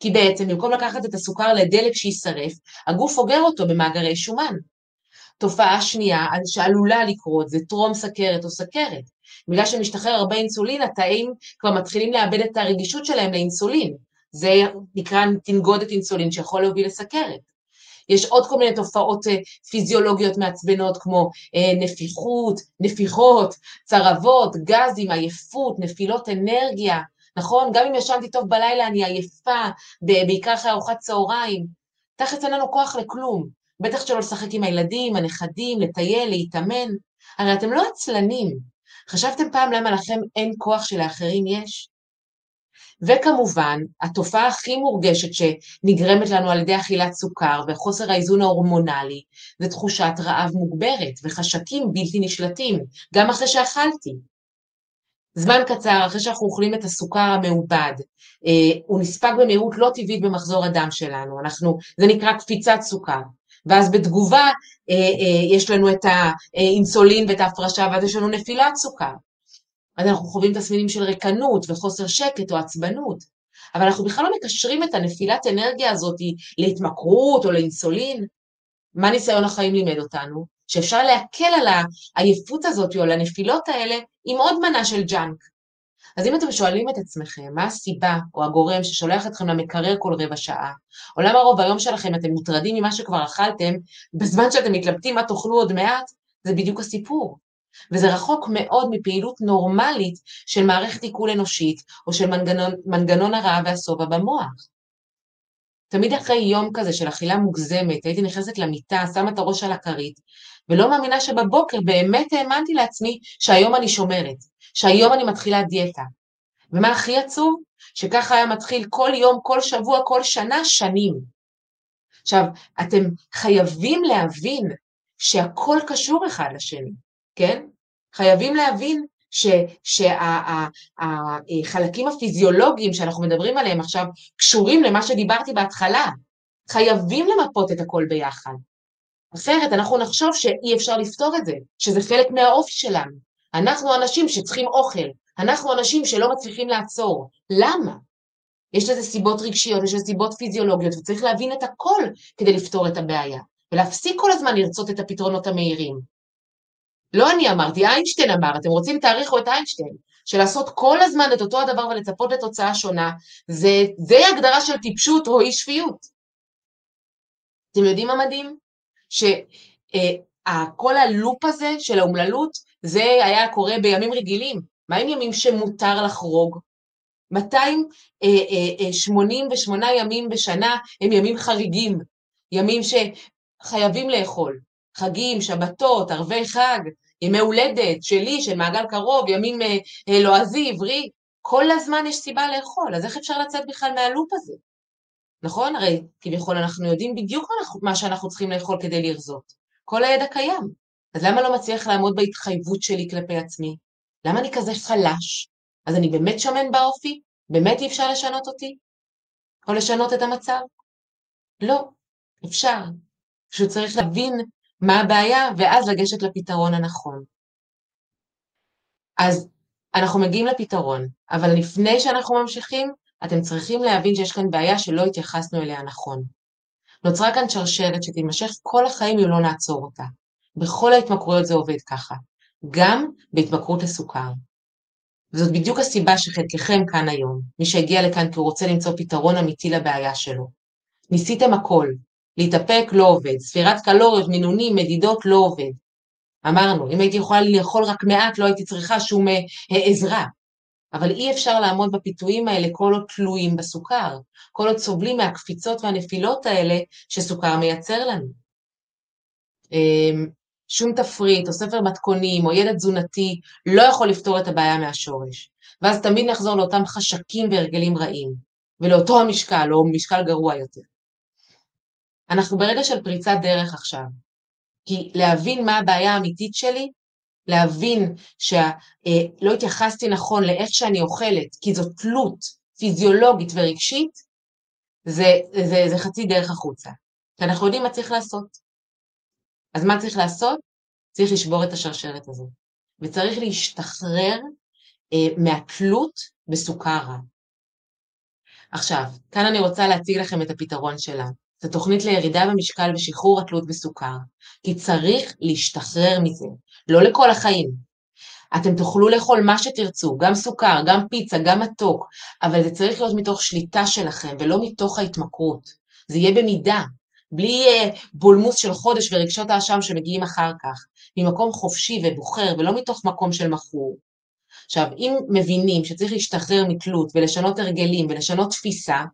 כי בעצם במקום לקחת את הסוכר לדלק שיישרף, הגוף אוגר אותו במאגרי שומן. תופעה שנייה שעלולה לקרות זה טרום סכרת או סכרת. בגלל שמשתחרר הרבה אינסולין, התאים כבר מתחילים לאבד את הרגישות שלהם לאינסולין. זה נקרא תנגודת אינסולין שיכול להוביל לסכרת. יש עוד כל מיני תופעות אה, פיזיולוגיות מעצבנות כמו אה, נפיחות, נפיחות, צרבות, גזים, עייפות, נפילות אנרגיה, נכון? גם אם ישנתי טוב בלילה אני עייפה, בעיקר אחרי ארוחת צהריים. תכף אין לנו כוח לכלום, בטח שלא לשחק עם הילדים, הנכדים, לטייל, להתאמן. הרי אתם לא עצלנים. חשבתם פעם למה לכם אין כוח שלאחרים יש? וכמובן, התופעה הכי מורגשת שנגרמת לנו על ידי אכילת סוכר וחוסר האיזון ההורמונלי, זה תחושת רעב מוגברת וחשקים בלתי נשלטים, גם אחרי שאכלתי. זמן קצר אחרי שאנחנו אוכלים את הסוכר המעובד, אה, הוא נספג במהירות לא טבעית במחזור הדם שלנו, אנחנו, זה נקרא קפיצת סוכר, ואז בתגובה אה, אה, יש לנו את האינסולין ואת ההפרשה, ואז יש לנו נפילת סוכר. אז אנחנו חווים תסמינים של ריקנות וחוסר שקט או עצבנות, אבל אנחנו בכלל לא מקשרים את הנפילת אנרגיה הזאת להתמכרות או לאינסולין. מה ניסיון החיים לימד אותנו? שאפשר להקל על העייפות הזאת או על הנפילות האלה עם עוד מנה של ג'אנק. אז אם אתם שואלים את עצמכם מה הסיבה או הגורם ששולח אתכם למקרר כל רבע שעה, או למה רוב היום שלכם אתם מוטרדים ממה שכבר אכלתם, בזמן שאתם מתלבטים מה תאכלו עוד מעט, זה בדיוק הסיפור. וזה רחוק מאוד מפעילות נורמלית של מערכת עיכול אנושית או של מנגנון, מנגנון הרעב והשובע במוח. תמיד אחרי יום כזה של אכילה מוגזמת, הייתי נכנסת למיטה, שמה את הראש על הכרית, ולא מאמינה שבבוקר באמת האמנתי לעצמי שהיום אני שומרת, שהיום אני מתחילה דיאטה. ומה הכי עצוב? שככה היה מתחיל כל יום, כל שבוע, כל שנה, שנים. עכשיו, אתם חייבים להבין שהכל קשור אחד לשני, כן? חייבים להבין שהחלקים הפיזיולוגיים שאנחנו מדברים עליהם עכשיו קשורים למה שדיברתי בהתחלה. חייבים למפות את הכל ביחד. אחרת אנחנו נחשוב שאי אפשר לפתור את זה, שזה חלק מהאופי שלנו. אנחנו אנשים שצריכים אוכל, אנחנו אנשים שלא מצליחים לעצור. למה? יש לזה סיבות רגשיות, יש לזה סיבות פיזיולוגיות, וצריך להבין את הכל כדי לפתור את הבעיה, ולהפסיק כל הזמן לרצות את הפתרונות המהירים. לא אני אמרתי, איינשטיין אמר, אתם רוצים תאריכו את איינשטיין, שלעשות כל הזמן את אותו הדבר ולצפות לתוצאה שונה, זה, זה הגדרה של טיפשות או אי שפיות. אתם יודעים מה מדהים? שכל אה, הלופ הזה של האומללות, זה היה קורה בימים רגילים. מה עם ימים שמותר לחרוג? 288 אה, אה, ימים בשנה הם ימים חריגים, ימים שחייבים לאכול, חגים, שבתות, ערבי חג, ימי הולדת שלי, של מעגל קרוב, ימים לועזי, עברי, כל הזמן יש סיבה לאכול, אז איך אפשר לצאת בכלל מהלופ הזה? נכון? הרי כביכול אנחנו יודעים בדיוק מה שאנחנו צריכים לאכול כדי לרזות. כל הידע קיים. אז למה לא מצליח לעמוד בהתחייבות שלי כלפי עצמי? למה אני כזה חלש? אז אני באמת שמן באופי? באמת אי אפשר לשנות אותי? או לשנות את המצב? לא, אפשר. פשוט צריך להבין מה הבעיה ואז לגשת לפתרון הנכון. אז אנחנו מגיעים לפתרון, אבל לפני שאנחנו ממשיכים, אתם צריכים להבין שיש כאן בעיה שלא התייחסנו אליה נכון. נוצרה כאן שרשרת שתימשך כל החיים אם לא נעצור אותה. בכל ההתמכרויות זה עובד ככה, גם בהתמכרות לסוכר. וזאת בדיוק הסיבה שחלקכם כאן היום, מי שהגיע לכאן כי הוא רוצה למצוא פתרון אמיתי לבעיה שלו. ניסיתם הכל, להתאפק לא עובד, ספירת קלוריות, מינונים, מדידות לא עובד. אמרנו, אם הייתי יכולה לאכול רק מעט לא הייתי צריכה שום אה, עזרה. אבל אי אפשר לעמוד בפיתויים האלה כל עוד תלויים בסוכר, כל עוד סובלים מהקפיצות והנפילות האלה שסוכר מייצר לנו. שום תפריט או ספר מתכונים או ידע תזונתי לא יכול לפתור את הבעיה מהשורש, ואז תמיד נחזור לאותם חשקים והרגלים רעים, ולאותו המשקל או משקל גרוע יותר. אנחנו ברגע של פריצת דרך עכשיו, כי להבין מה הבעיה האמיתית שלי להבין שלא אה, התייחסתי נכון לאיך שאני אוכלת, כי זו תלות פיזיולוגית ורגשית, זה, זה, זה חצי דרך החוצה. כי אנחנו יודעים מה צריך לעשות. אז מה צריך לעשות? צריך לשבור את השרשרת הזו. וצריך להשתחרר אה, מהתלות בסוכר רע. עכשיו, כאן אני רוצה להציג לכם את הפתרון שלה. זו תוכנית לירידה במשקל ושחרור התלות בסוכר, כי צריך להשתחרר מזה, לא לכל החיים. אתם תוכלו לאכול מה שתרצו, גם סוכר, גם פיצה, גם מתוק, אבל זה צריך להיות מתוך שליטה שלכם ולא מתוך ההתמכרות. זה יהיה במידה, בלי uh, בולמוס של חודש ורגשות האשם שמגיעים אחר כך, ממקום חופשי ובוחר ולא מתוך מקום של מכור. עכשיו, אם מבינים שצריך להשתחרר מתלות ולשנות הרגלים ולשנות תפיסה,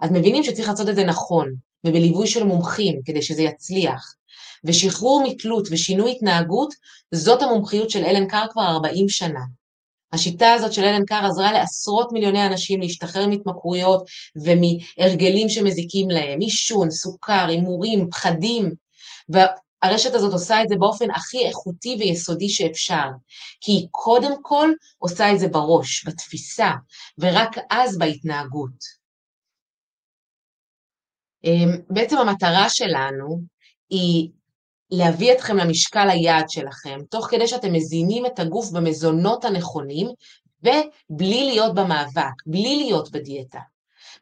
אז מבינים שצריך לעשות את זה נכון, ובליווי של מומחים כדי שזה יצליח. ושחרור מתלות ושינוי התנהגות, זאת המומחיות של אלן קאר כבר 40 שנה. השיטה הזאת של אלן קאר עזרה לעשרות מיליוני אנשים להשתחרר מהתמכרויות ומהרגלים שמזיקים להם, עישון, סוכר, הימורים, פחדים, והרשת הזאת עושה את זה באופן הכי איכותי ויסודי שאפשר, כי היא קודם כל עושה את זה בראש, בתפיסה, ורק אז בהתנהגות. אמ, בעצם המטרה שלנו היא להביא אתכם למשקל היעד שלכם, תוך כדי שאתם מזינים את הגוף במזונות הנכונים, ובלי להיות במאבק, בלי להיות בדיאטה.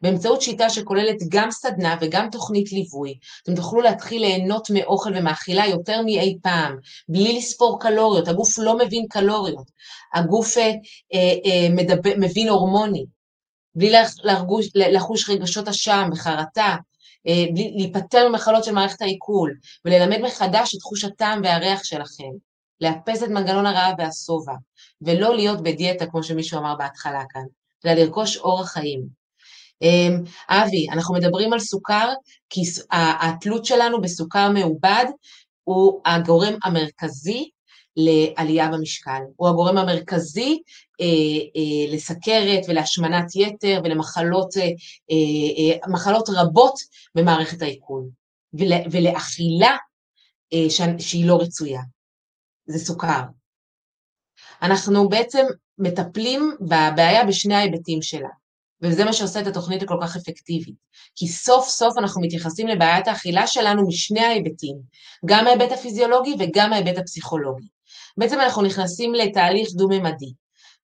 באמצעות שיטה שכוללת גם סדנה וגם תוכנית ליווי, אתם תוכלו להתחיל ליהנות מאוכל ומאכילה יותר מאי פעם, בלי לספור קלוריות, הגוף לא מבין קלוריות, הגוף אה, אה, מדבר, מבין הורמונים, בלי לחוש, לחוש רגשות אשם וחרטה, אה, להיפטר ממחלות של מערכת העיכול, וללמד מחדש את תחוש הטעם והריח שלכם, לאפס את מנגנון הרעב והשובע, ולא להיות בדיאטה, כמו שמישהו אמר בהתחלה כאן, אלא לרכוש אורח חיים. אמ, אבי, אנחנו מדברים על סוכר, כי התלות שלנו בסוכר מעובד הוא הגורם המרכזי לעלייה במשקל. הוא הגורם המרכזי אה, אה, לסכרת ולהשמנת יתר ולמחלות אה, אה, מחלות רבות במערכת העיכול, ול, ולאכילה אה, שהיא לא רצויה. זה סוכר. אנחנו בעצם מטפלים בבעיה בשני ההיבטים שלה. וזה מה שעושה את התוכנית הכל כך אפקטיבית. כי סוף סוף אנחנו מתייחסים לבעיית האכילה שלנו משני ההיבטים, גם ההיבט הפיזיולוגי וגם ההיבט הפסיכולוגי. בעצם אנחנו נכנסים לתהליך דו-ממדי.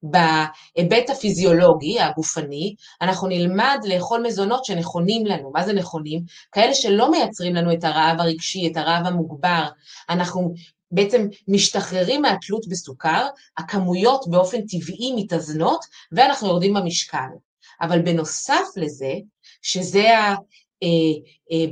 בהיבט הפיזיולוגי, הגופני, אנחנו נלמד לאכול מזונות שנכונים לנו. מה זה נכונים? כאלה שלא מייצרים לנו את הרעב הרגשי, את הרעב המוגבר. אנחנו בעצם משתחררים מהתלות בסוכר, הכמויות באופן טבעי מתאזנות, ואנחנו יורדים במשקל. אבל בנוסף לזה, שזה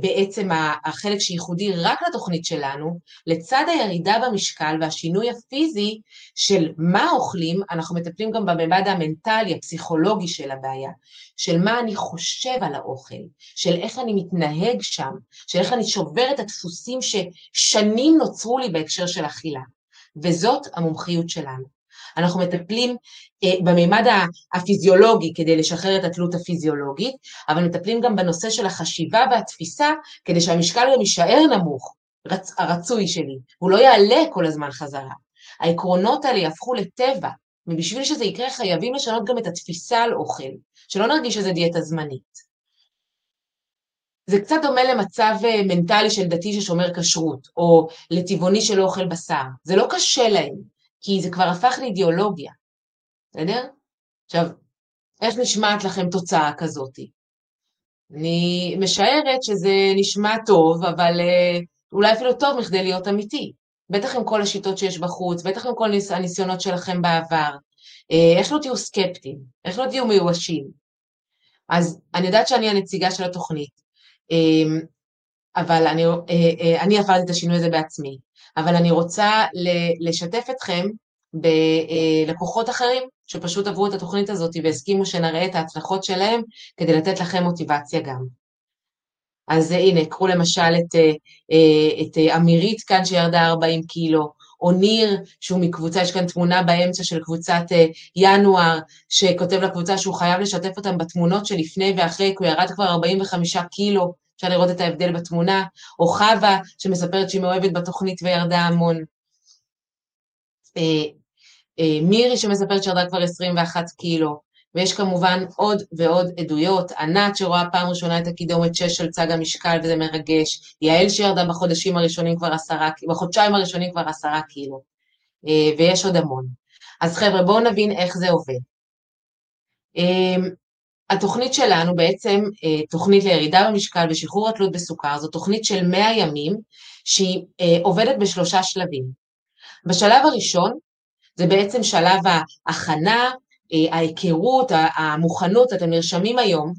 בעצם החלק שייחודי רק לתוכנית שלנו, לצד הירידה במשקל והשינוי הפיזי של מה אוכלים, אנחנו מטפלים גם בממד המנטלי, הפסיכולוגי של הבעיה, של מה אני חושב על האוכל, של איך אני מתנהג שם, של איך אני שובר את הדפוסים ששנים נוצרו לי בהקשר של אכילה. וזאת המומחיות שלנו. אנחנו מטפלים אה, במימד הפיזיולוגי כדי לשחרר את התלות הפיזיולוגית, אבל מטפלים גם בנושא של החשיבה והתפיסה כדי שהמשקל גם יישאר נמוך, רצ, הרצוי שלי, הוא לא יעלה כל הזמן חזרה. העקרונות האלה יהפכו לטבע, ובשביל שזה יקרה חייבים לשנות גם את התפיסה על אוכל, שלא נרגיש שזה דיאטה זמנית. זה קצת דומה למצב אה, מנטלי של דתי ששומר כשרות, או לטבעוני שלא אוכל בשר. זה לא קשה להם, כי זה כבר הפך לאידיאולוגיה, בסדר? עכשיו, איך נשמעת לכם תוצאה כזאת? אני משערת שזה נשמע טוב, אבל אה, אולי אפילו טוב מכדי להיות אמיתי. בטח עם כל השיטות שיש בחוץ, בטח עם כל הניסיונות שלכם בעבר. אה, איך לא תהיו סקפטיים? איך לא תהיו מיואשים? אז אני יודעת שאני הנציגה של התוכנית, אה, אבל אני, אני עברתי את השינוי הזה בעצמי. אבל אני רוצה לשתף אתכם בלקוחות אחרים שפשוט עברו את התוכנית הזאת והסכימו שנראה את ההצלחות שלהם כדי לתת לכם מוטיבציה גם. אז הנה, קחו למשל את, אה, את אמירית כאן שירדה 40 קילו, או ניר, שהוא מקבוצה, יש כאן תמונה באמצע של קבוצת אה, ינואר, שכותב לקבוצה שהוא חייב לשתף אותם בתמונות שלפני ואחרי, כי הוא ירד כבר 45 קילו, אפשר לראות את ההבדל בתמונה, או חווה שמספרת שהיא מאוהבת בתוכנית וירדה המון. אה, אה, מירי שמספרת שירדה כבר 21 קילו, ויש כמובן עוד ועוד עדויות, ענת שרואה פעם ראשונה את הקידומת 6 של צג המשקל וזה מרגש, יעל שירדה בחודשים הראשונים כבר עשרה, בחודשיים הראשונים כבר עשרה קילו, אה, ויש עוד המון. אז חבר'ה, בואו נבין איך זה עובד. התוכנית שלנו בעצם אה, תוכנית לירידה במשקל ושחרור התלות בסוכר, זו תוכנית של 100 ימים שהיא אה, עובדת בשלושה שלבים. בשלב הראשון זה בעצם שלב ההכנה, אה, ההיכרות, המוכנות, אתם נרשמים היום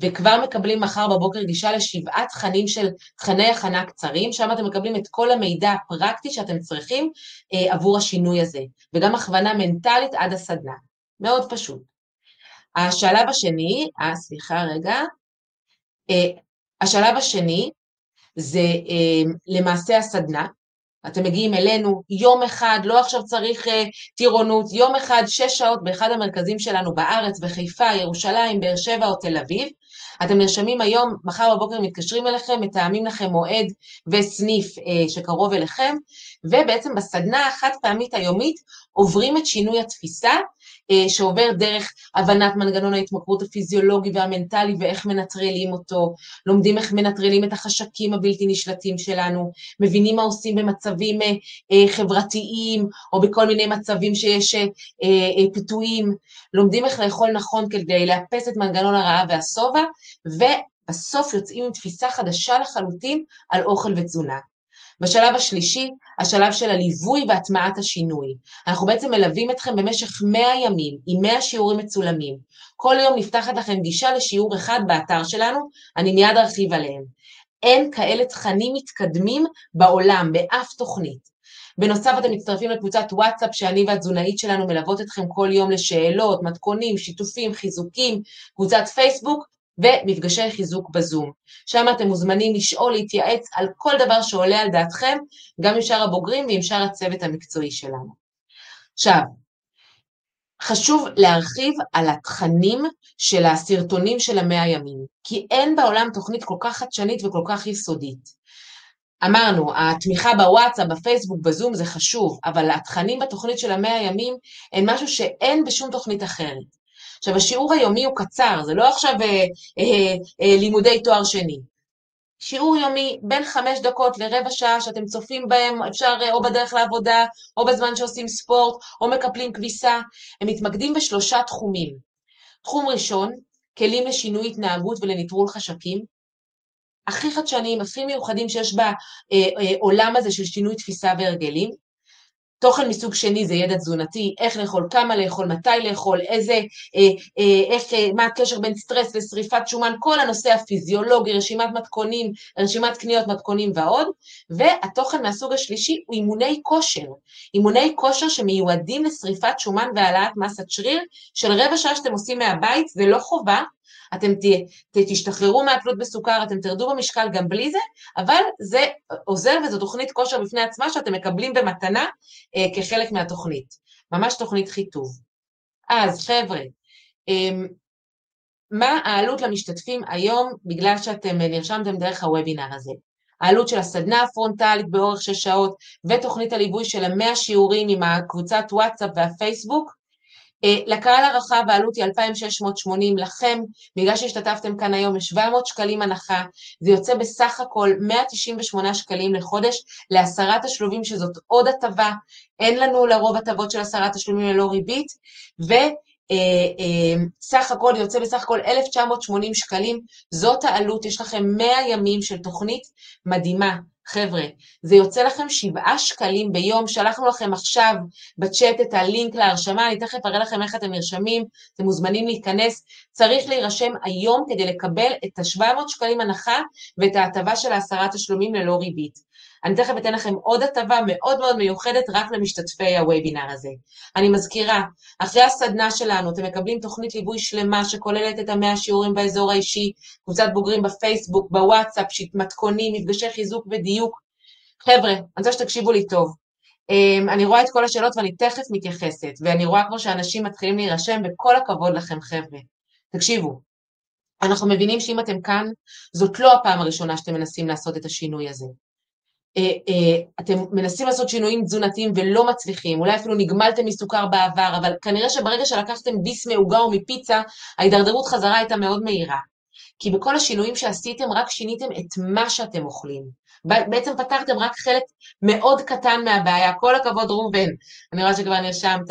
וכבר מקבלים מחר בבוקר גישה לשבעה תכנים של תכני הכנה קצרים, שם אתם מקבלים את כל המידע הפרקטי שאתם צריכים עבור השינוי הזה, וגם הכוונה מנטלית עד הסדנה. מאוד פשוט. השלב השני, אה, סליחה רגע, אה, השלב השני זה אה, למעשה הסדנה, אתם מגיעים אלינו יום אחד, לא עכשיו צריך אה, טירונות, יום אחד, שש שעות באחד המרכזים שלנו בארץ, בחיפה, ירושלים, באר שבע או תל אביב. אתם נרשמים היום, מחר בבוקר מתקשרים אליכם, מתאמים לכם מועד וסניף אה, שקרוב אליכם, ובעצם בסדנה החד פעמית היומית עוברים את שינוי התפיסה שעובר דרך הבנת מנגנון ההתמכרות הפיזיולוגי והמנטלי ואיך מנטרלים אותו, לומדים איך מנטרלים את החשקים הבלתי נשלטים שלנו, מבינים מה עושים במצבים אה, אה, חברתיים או בכל מיני מצבים שיש פיתויים, לומדים איך לאכול נכון כדי לאפס את מנגנון הרעב והשובע, ובסוף יוצאים עם תפיסה חדשה לחלוטין על אוכל ותזונה. בשלב השלישי, השלב של הליווי והטמעת השינוי. אנחנו בעצם מלווים אתכם במשך 100 ימים עם 100 שיעורים מצולמים. כל יום נפתחת לכם גישה לשיעור אחד באתר שלנו, אני מיד ארחיב עליהם. אין כאלה תכנים מתקדמים בעולם, באף תוכנית. בנוסף אתם מצטרפים לקבוצת וואטסאפ שאני והתזונאית שלנו מלוות אתכם כל יום לשאלות, מתכונים, שיתופים, חיזוקים, קבוצת פייסבוק ומפגשי חיזוק בזום. שם אתם מוזמנים לשאול, להתייעץ על כל דבר שעולה על דעתכם, גם עם שאר הבוגרים ועם שאר הצוות המקצועי שלנו. עכשיו, חשוב להרחיב על התכנים של הסרטונים של המאה ימים, כי אין בעולם תוכנית כל כך חדשנית וכל כך יסודית. אמרנו, התמיכה בוואטסאפ, בפייסבוק, בזום זה חשוב, אבל התכנים בתוכנית של המאה ימים הם משהו שאין בשום תוכנית אחרת. עכשיו, השיעור היומי הוא קצר, זה לא עכשיו אה, אה, אה, לימודי תואר שני. שיעור יומי בין חמש דקות לרבע שעה שאתם צופים בהם, אפשר אה, או בדרך לעבודה, או בזמן שעושים ספורט, או מקפלים כביסה. הם מתמקדים בשלושה תחומים. תחום ראשון, כלים לשינוי התנהגות ולנטרול חשקים. הכי חדשניים, הכי מיוחדים שיש בעולם הזה של שינוי תפיסה והרגלים. תוכן מסוג שני זה ידע תזונתי, איך לאכול, כמה לאכול, מתי לאכול, איזה, אה, אה, איך, אה, מה הקשר בין סטרס לשריפת שומן, כל הנושא הפיזיולוגי, רשימת מתכונים, רשימת קניות מתכונים ועוד, והתוכן מהסוג השלישי הוא אימוני כושר, אימוני כושר שמיועדים לשריפת שומן והעלאת מסת שריר, של רבע שעה שאתם עושים מהבית, זה לא חובה, אתם ת, ת, תשתחררו מהתלות בסוכר, אתם תרדו במשקל גם בלי זה, אבל זה עוזר וזו תוכנית כושר בפני עצמה שאתם מקבלים במתנה אה, כחלק מהתוכנית. ממש תוכנית חיטוב. אז חבר'ה, אה, מה העלות למשתתפים היום בגלל שאתם אה, נרשמתם דרך הוובינר הזה? העלות של הסדנה הפרונטלית באורך שש שעות ותוכנית הליווי של המאה שיעורים עם הקבוצת וואטסאפ והפייסבוק לקהל הרחב העלות היא 2,680, לכם, בגלל שהשתתפתם כאן היום, יש 700 שקלים הנחה, זה יוצא בסך הכל 198 שקלים לחודש לעשרת תשלומים, שזאת עוד הטבה, אין לנו לרוב הטבות של עשרת תשלומים ללא ריבית, ו... אה, אה, סך הכל יוצא בסך הכל 1,980 שקלים, זאת העלות, יש לכם 100 ימים של תוכנית מדהימה, חבר'ה, זה יוצא לכם שבעה שקלים ביום, שלחנו לכם עכשיו בצ'אט את הלינק להרשמה, אני תכף אראה לכם איך אתם נרשמים, אתם מוזמנים להיכנס, צריך להירשם היום כדי לקבל את ה-700 שקלים הנחה ואת ההטבה של העשרה תשלומים ללא ריבית. אני תכף אתן לכם עוד הטבה מאוד מאוד מיוחדת רק למשתתפי הוובינר הזה. אני מזכירה, אחרי הסדנה שלנו אתם מקבלים תוכנית ליווי שלמה שכוללת את המאה שיעורים באזור האישי, קבוצת בוגרים בפייסבוק, בוואטסאפ, מתכונים, מפגשי חיזוק ודיוק. חבר'ה, אני רוצה שתקשיבו לי טוב. Um, אני רואה את כל השאלות ואני תכף מתייחסת, ואני רואה כבר שאנשים מתחילים להירשם, וכל הכבוד לכם חבר'ה. תקשיבו, אנחנו מבינים שאם אתם כאן, זאת לא הפעם הראשונה שאתם מנסים לעשות את השינוי הזה. אה, אה, אתם מנסים לעשות שינויים תזונתיים ולא מצליחים, אולי אפילו נגמלתם מסוכר בעבר, אבל כנראה שברגע שלקחתם ביס מעוגה או מפיצה, ההידרדרות חזרה הייתה מאוד מהירה. כי בכל השינויים שעשיתם רק שיניתם את מה שאתם אוכלים. בעצם פתרתם רק חלק מאוד קטן מהבעיה. כל הכבוד ראובן, אני רואה שכבר נרשמת.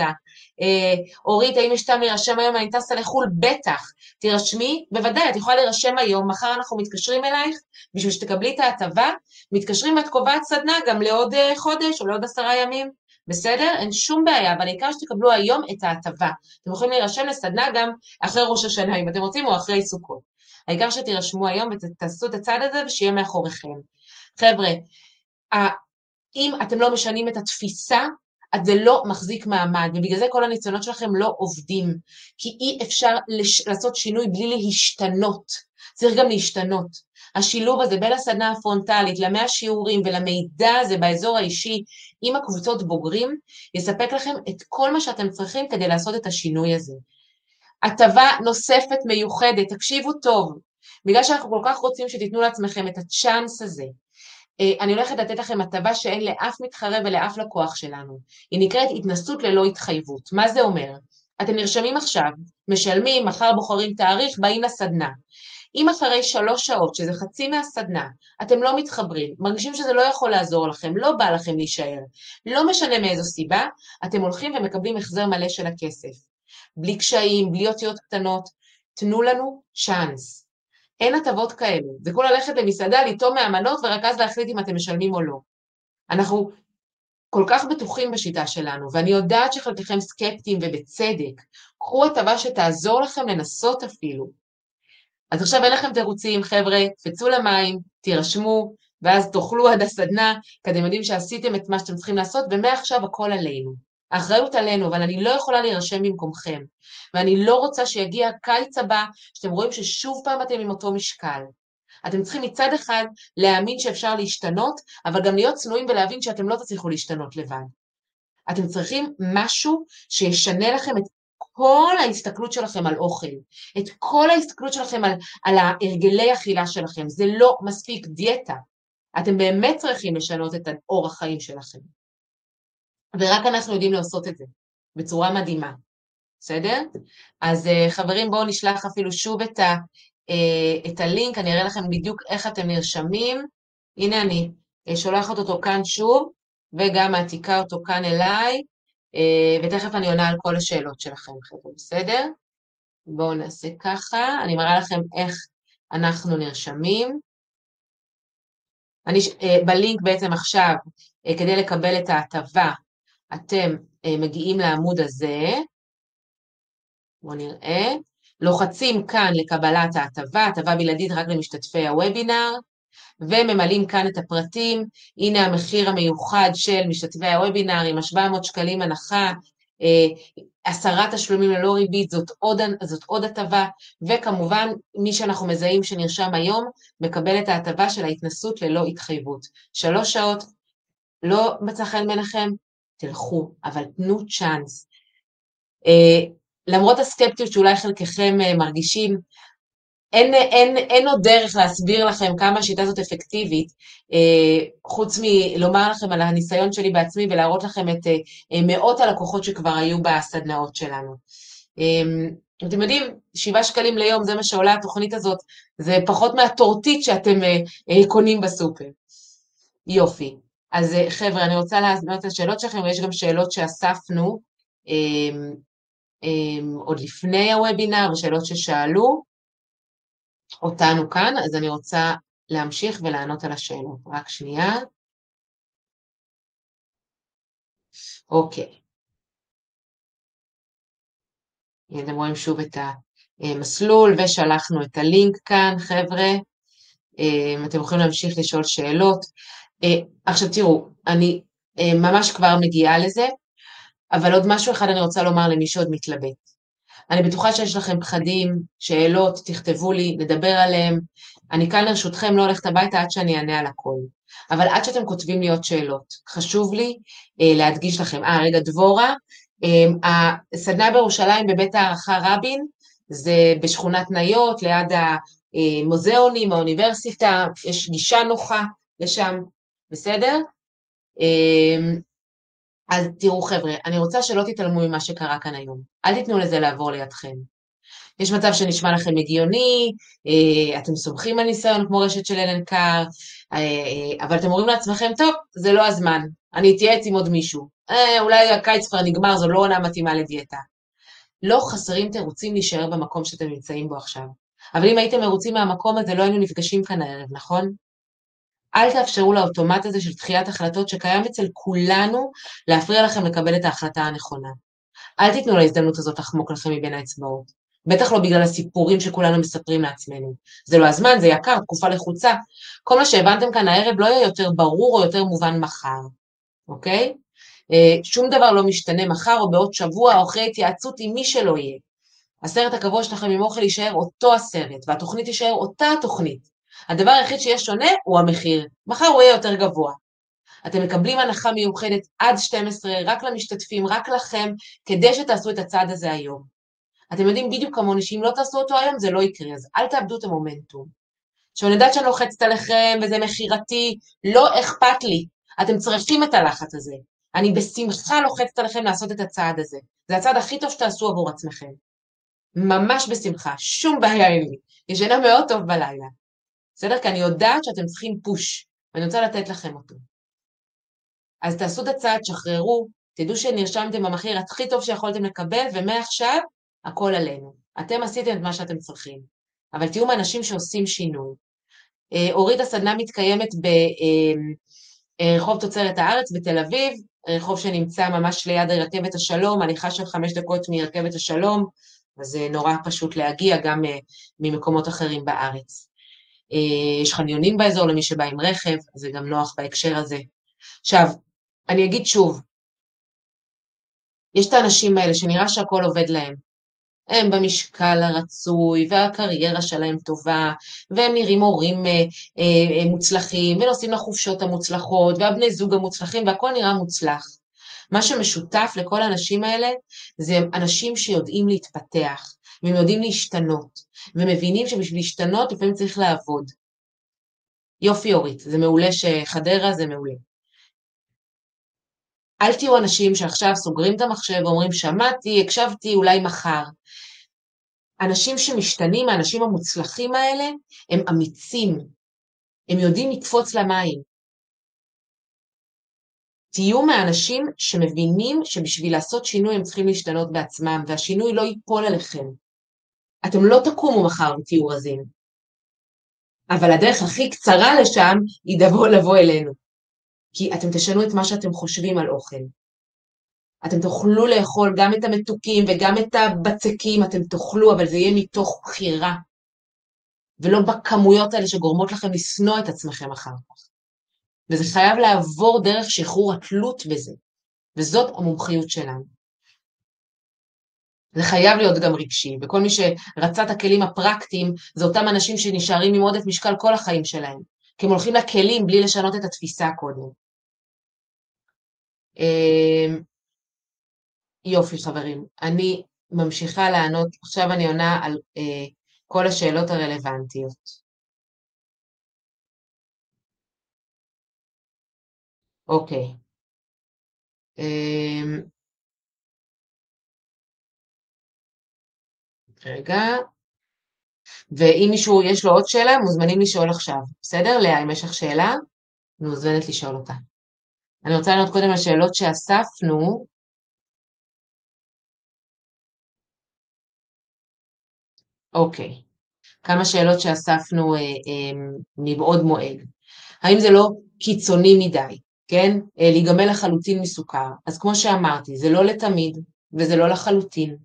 אה, אורית, האם יש טעם להירשם היום? אני טסה לחו"ל? בטח. תירשמי, בוודאי, את יכולה להירשם היום, מחר אנחנו מתקשרים אלייך, בשביל שתקבלי את ההטבה, מתקשרים ואת קובעת סדנה גם לעוד אה, חודש או לעוד עשרה ימים. בסדר? אין שום בעיה, אבל העיקר שתקבלו היום את ההטבה. אתם יכולים להירשם לסדנה גם אחרי ראש השנה, אם אתם רוצים, או אחרי סוכות. העיקר שתירשמו היום ותעשו את הצעד הזה ושיהיה מאחוריכם. חבר'ה, אם אתם לא משנים את התפיסה, אז זה לא מחזיק מעמד, ובגלל זה כל הניסיונות שלכם לא עובדים, כי אי אפשר לש... לעשות שינוי בלי להשתנות, צריך גם להשתנות. השילוב הזה בין הסדנה הפרונטלית למאה שיעורים ולמידע הזה באזור האישי עם הקבוצות בוגרים, יספק לכם את כל מה שאתם צריכים כדי לעשות את השינוי הזה. הטבה נוספת מיוחדת, תקשיבו טוב, בגלל שאנחנו כל כך רוצים שתיתנו לעצמכם את הצ'אנס הזה, אני הולכת לתת לכם הטבה שאין לאף מתחרה ולאף לקוח שלנו. היא נקראת התנסות ללא התחייבות. מה זה אומר? אתם נרשמים עכשיו, משלמים, מחר בוחרים תאריך, באים לסדנה. אם אחרי שלוש שעות, שזה חצי מהסדנה, אתם לא מתחברים, מרגישים שזה לא יכול לעזור לכם, לא בא לכם להישאר, לא משנה מאיזו סיבה, אתם הולכים ומקבלים החזר מלא של הכסף. בלי קשיים, בלי אותיות קטנות, תנו לנו צ'אנס. אין הטבות כאלו. זה כמו ללכת למסעדה, לטעום מהמנות ורק אז להחליט אם אתם משלמים או לא. אנחנו כל כך בטוחים בשיטה שלנו, ואני יודעת שחלקכם סקפטיים ובצדק. קחו הטבה שתעזור לכם לנסות אפילו. אז עכשיו אין לכם תירוצים, חבר'ה, קפצו למים, תירשמו, ואז תאכלו עד הסדנה, כי אתם יודעים שעשיתם את מה שאתם צריכים לעשות, ומעכשיו הכל עלינו. האחריות עלינו, אבל אני לא יכולה להירשם במקומכם. ואני לא רוצה שיגיע הקיץ הבא, שאתם רואים ששוב פעם אתם עם אותו משקל. אתם צריכים מצד אחד להאמין שאפשר להשתנות, אבל גם להיות צנועים ולהבין שאתם לא תצליחו להשתנות לבד. אתם צריכים משהו שישנה לכם את כל ההסתכלות שלכם על אוכל, את כל ההסתכלות שלכם על, על ההרגלי אכילה שלכם. זה לא מספיק דיאטה. אתם באמת צריכים לשנות את אורח חיים שלכם. ורק אנחנו יודעים לעשות את זה בצורה מדהימה, בסדר? אז אה, חברים, בואו נשלח אפילו שוב את, ה, אה, את הלינק, אני אראה לכם בדיוק איך אתם נרשמים. הנה אני אה, שולחת אותו כאן שוב, וגם מעתיקה אותו כאן אליי, ותכף אני עונה על כל השאלות שלכם, חבר'ה, בסדר? בואו נעשה ככה, אני מראה לכם איך אנחנו נרשמים. אני, בלינק בעצם עכשיו, כדי לקבל את ההטבה, אתם מגיעים לעמוד הזה, בואו נראה, לוחצים כאן לקבלת ההטבה, הטבה בלעדית רק למשתתפי הוובינר, וממלאים כאן את הפרטים, הנה המחיר המיוחד של משתתפי הוובינר עם ה-700 שקלים הנחה, אה, עשרה תשלומים ללא ריבית, זאת עוד, זאת עוד הטבה, וכמובן מי שאנחנו מזהים שנרשם היום, מקבל את ההטבה של ההתנסות ללא התחייבות. שלוש שעות, לא מצא חן בעיניכם, תלכו, אבל תנו צ'אנס. אה, למרות הסקפטיות שאולי חלקכם אה, מרגישים, אין, אין, אין עוד דרך להסביר לכם כמה השיטה הזאת אפקטיבית, אה, חוץ מלומר לכם על הניסיון שלי בעצמי ולהראות לכם את מאות הלקוחות שכבר היו בסדנאות שלנו. אתם יודעים, שבעה שקלים ליום, זה מה שעולה התוכנית הזאת, זה פחות מהטורטית שאתם קונים בסופר. יופי. אז חבר'ה, אני רוצה להזמין את השאלות שלכם, ויש גם שאלות שאספנו. אמ, עוד לפני הוובינר, ושאלות ששאלו אותנו כאן, אז אני רוצה להמשיך ולענות על השאלות. רק שנייה. אוקיי. אתם רואים שוב את המסלול, ושלחנו את הלינק כאן, חבר'ה. אמ, אתם יכולים להמשיך לשאול שאלות. אה, עכשיו תראו, אני אה, ממש כבר מגיעה לזה. אבל עוד משהו אחד אני רוצה לומר למי שעוד מתלבט. אני בטוחה שיש לכם פחדים, שאלות, תכתבו לי, נדבר עליהם. אני כאן לרשותכם, לא הולכת הביתה עד שאני אענה על הכל. אבל עד שאתם כותבים לי עוד שאלות, חשוב לי אה, להדגיש לכם. אה, רגע, דבורה, אה, הסדנה בירושלים בבית הערכה רבין, זה בשכונת ניות, ליד המוזיאונים, האוניברסיטה, יש גישה נוחה לשם, בסדר? אה, אז תראו חבר'ה, אני רוצה שלא תתעלמו ממה שקרה כאן היום. אל תיתנו לזה לעבור לידכם. יש מצב שנשמע לכם הגיוני, אה, אתם סומכים על ניסיון כמו רשת של אלן קאר, אה, אה, אבל אתם אומרים לעצמכם, טוב, זה לא הזמן, אני אתייעץ עם עוד מישהו. אולי הקיץ כבר נגמר, זו לא עונה מתאימה לדיאטה. לא חסרים תירוצים להישאר במקום שאתם נמצאים בו עכשיו. אבל אם הייתם מרוצים מהמקום הזה, לא היינו נפגשים כאן הערב, נכון? אל תאפשרו לאוטומט הזה של דחיית החלטות שקיים אצל כולנו להפריע לכם לקבל את ההחלטה הנכונה. אל תיתנו להזדמנות הזאת לחמוק לכם מבין האצבעות. בטח לא בגלל הסיפורים שכולנו מספרים לעצמנו. זה לא הזמן, זה יקר, תקופה לחוצה. כל מה שהבנתם כאן הערב לא יהיה יותר ברור או יותר מובן מחר, אוקיי? אה, שום דבר לא משתנה מחר או בעוד שבוע או אחרי התייעצות עם מי שלא יהיה. הסרט הקבוע שלכם עם אוכל יישאר אותו הסרט, והתוכנית תישאר אותה התוכנית. הדבר היחיד שיהיה שונה הוא המחיר. מחר הוא יהיה יותר גבוה. אתם מקבלים הנחה מיוחדת עד 12 רק למשתתפים, רק לכם, כדי שתעשו את הצעד הזה היום. אתם יודעים בדיוק כמוני שאם לא תעשו אותו היום זה לא יקרה, אז אל תאבדו את המומנטום. עכשיו אני יודעת שאני לוחצת עליכם וזה מכירתי, לא אכפת לי, אתם צריכים את הלחץ הזה. אני בשמחה לוחצת עליכם לעשות את הצעד הזה. זה הצעד הכי טוב שתעשו עבור עצמכם. ממש בשמחה, שום בעיה אין לי. ישנה מאוד טוב בלילה. בסדר? כי אני יודעת שאתם צריכים פוש, ואני רוצה לתת לכם אותו. אז תעשו את הצעד, שחררו, תדעו שנרשמתם במחיר הכי טוב שיכולתם לקבל, ומעכשיו הכל עלינו. אתם עשיתם את מה שאתם צריכים, אבל תהיו מאנשים שעושים שינוי. אה, אורית הסדנה מתקיימת ברחוב אה, תוצרת הארץ בתל אביב, רחוב שנמצא ממש ליד רכבת השלום, הליכה של חמש דקות מרכבת השלום, אז זה נורא פשוט להגיע גם אה, ממקומות אחרים בארץ. אה, יש חניונים באזור למי שבא עם רכב, זה גם נוח בהקשר הזה. עכשיו, אני אגיד שוב, יש את האנשים האלה שנראה שהכל עובד להם. הם במשקל הרצוי, והקריירה שלהם טובה, והם נראים הורים אה, אה, מוצלחים, ונוסעים לחופשות המוצלחות, והבני זוג המוצלחים, והכל נראה מוצלח. מה שמשותף לכל האנשים האלה זה אנשים שיודעים להתפתח, והם יודעים להשתנות, ומבינים שבשביל להשתנות לפעמים צריך לעבוד. יופי אורית, זה מעולה שחדרה זה מעולה. אל תהיו אנשים שעכשיו סוגרים את המחשב ואומרים שמעתי, הקשבתי, אולי מחר. אנשים שמשתנים, האנשים המוצלחים האלה, הם אמיצים, הם יודעים לקפוץ למים. תהיו מהאנשים שמבינים שבשביל לעשות שינוי הם צריכים להשתנות בעצמם, והשינוי לא ייפול עליכם. אתם לא תקומו מחר ותהיו רזים. אבל הדרך הכי קצרה לשם היא דבו לבוא אלינו. כי אתם תשנו את מה שאתם חושבים על אוכל. אתם תוכלו לאכול גם את המתוקים וגם את הבצקים, אתם תאכלו, אבל זה יהיה מתוך בחירה, ולא בכמויות האלה שגורמות לכם לשנוא את עצמכם אחר כך. וזה חייב לעבור דרך שחרור התלות בזה, וזאת המומחיות שלנו. זה חייב להיות גם רגשי, וכל מי שרצה את הכלים הפרקטיים, זה אותם אנשים שנשארים עם עודף משקל כל החיים שלהם, כי הם הולכים לכלים בלי לשנות את התפיסה קודם. אמ, יופי חברים, אני ממשיכה לענות, עכשיו אני עונה על אה, כל השאלות הרלוונטיות. אוקיי. רגע. ואם מישהו יש לו עוד שאלה, מוזמנים לשאול עכשיו. בסדר? לאה, אם יש לך שאלה, מוזמנת לשאול אותה. אני רוצה לענות קודם על שאלות שאספנו. אוקיי. כמה שאלות שאספנו אה, אה, מבעוד מועד. האם זה לא קיצוני מדי, כן? אה, להיגמל לחלוטין מסוכר. אז כמו שאמרתי, זה לא לתמיד וזה לא לחלוטין.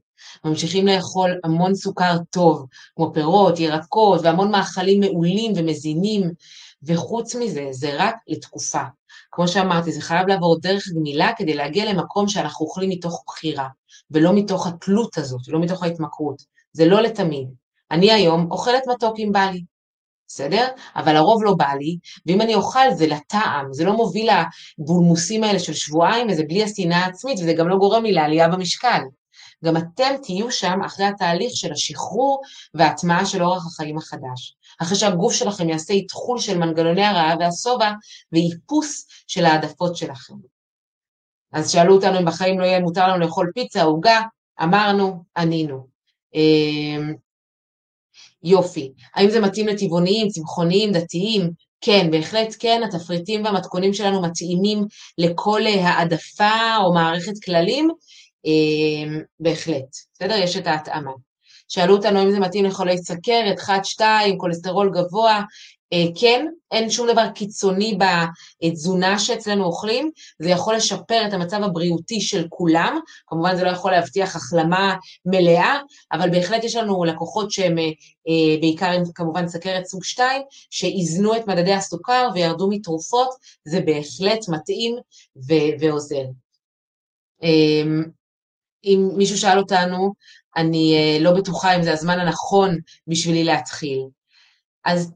ממשיכים לאכול המון סוכר טוב, כמו פירות, ירקות והמון מאכלים מעולים ומזינים, וחוץ מזה, זה רק לתקופה. כמו שאמרתי, זה חייב לעבור דרך גמילה כדי להגיע למקום שאנחנו אוכלים מתוך בחירה, ולא מתוך התלות הזאת, לא מתוך ההתמכרות. זה לא לתמיד. אני היום אוכלת מתוק אם בא לי, בסדר? אבל הרוב לא בא לי, ואם אני אוכל זה לטעם, זה לא מוביל לבולמוסים האלה של שבועיים, וזה בלי השנאה העצמית, וזה גם לא גורם לי לעלייה במשקל. גם אתם תהיו שם אחרי התהליך של השחרור וההטמעה של אורח החיים החדש. אחרי שהגוף שלכם יעשה איתחול של מנגנוני הרעב והשובע ואיפוס של העדפות שלכם. אז שאלו אותנו אם בחיים לא יהיה מותר לנו לאכול פיצה, עוגה, אמרנו, ענינו. יופי. האם זה מתאים לטבעוניים, צמחוניים, דתיים? כן, בהחלט כן, התפריטים והמתכונים שלנו מתאימים לכל העדפה או מערכת כללים, אמ, בהחלט, בסדר? יש את ההתאמה. שאלו אותנו אם זה מתאים לחולי סכרת, 1-2, כולסטרול גבוה, אה, כן, אין שום דבר קיצוני בתזונה שאצלנו אוכלים, זה יכול לשפר את המצב הבריאותי של כולם, כמובן זה לא יכול להבטיח החלמה מלאה, אבל בהחלט יש לנו לקוחות שהם אה, אה, בעיקר עם כמובן סכרת סוג 2, שאיזנו את מדדי הסוכר וירדו מתרופות, זה בהחלט מתאים ועוזר. אמ, אם מישהו שאל אותנו, אני לא בטוחה אם זה הזמן הנכון בשבילי להתחיל. אז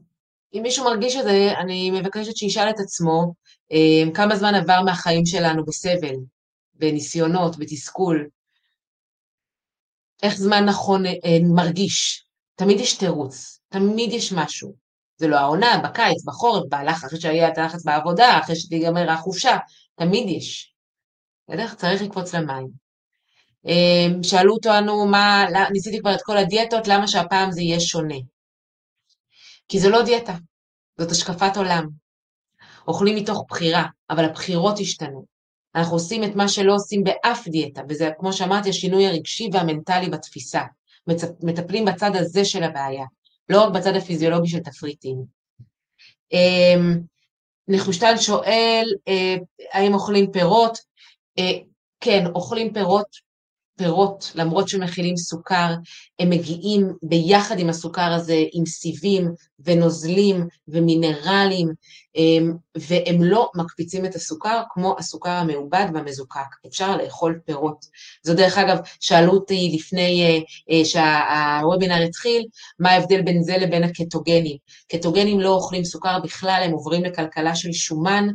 אם מישהו מרגיש את זה, אני מבקשת שישאל את עצמו uh, כמה זמן עבר מהחיים שלנו בסבל, בניסיונות, בתסכול. איך זמן נכון uh, מרגיש. תמיד יש תירוץ, תמיד יש משהו. זה לא העונה, בקיץ, בחורף, בהלך, אחרי שהיה את הלחץ בעבודה, אחרי שתיגמר החופשה, תמיד יש. בסדר? צריך לקפוץ למים. אמ, שאלו אותנו מה, ניסיתי כבר את כל הדיאטות, למה שהפעם זה יהיה שונה? כי זה לא דיאטה, זאת השקפת עולם. אוכלים מתוך בחירה, אבל הבחירות השתנו. אנחנו עושים את מה שלא עושים באף דיאטה, וזה, כמו שאמרתי, השינוי הרגשי והמנטלי בתפיסה. מטפלים בצד הזה של הבעיה, לא רק בצד הפיזיולוגי של תפריטים. אמ, נחושתן שואל, אה, האם אוכלים פירות? אה, כן, אוכלים פירות, פירות, למרות שמכילים סוכר, הם מגיעים ביחד עם הסוכר הזה עם סיבים ונוזלים ומינרלים, אמ, והם לא מקפיצים את הסוכר כמו הסוכר המעובד והמזוקק. אפשר לאכול פירות. זו דרך אגב, שאלו אותי לפני אה, אה, שהוובינר התחיל, מה ההבדל בין זה לבין הקטוגנים. קטוגנים לא אוכלים סוכר בכלל, הם עוברים לכלכלה של שומן.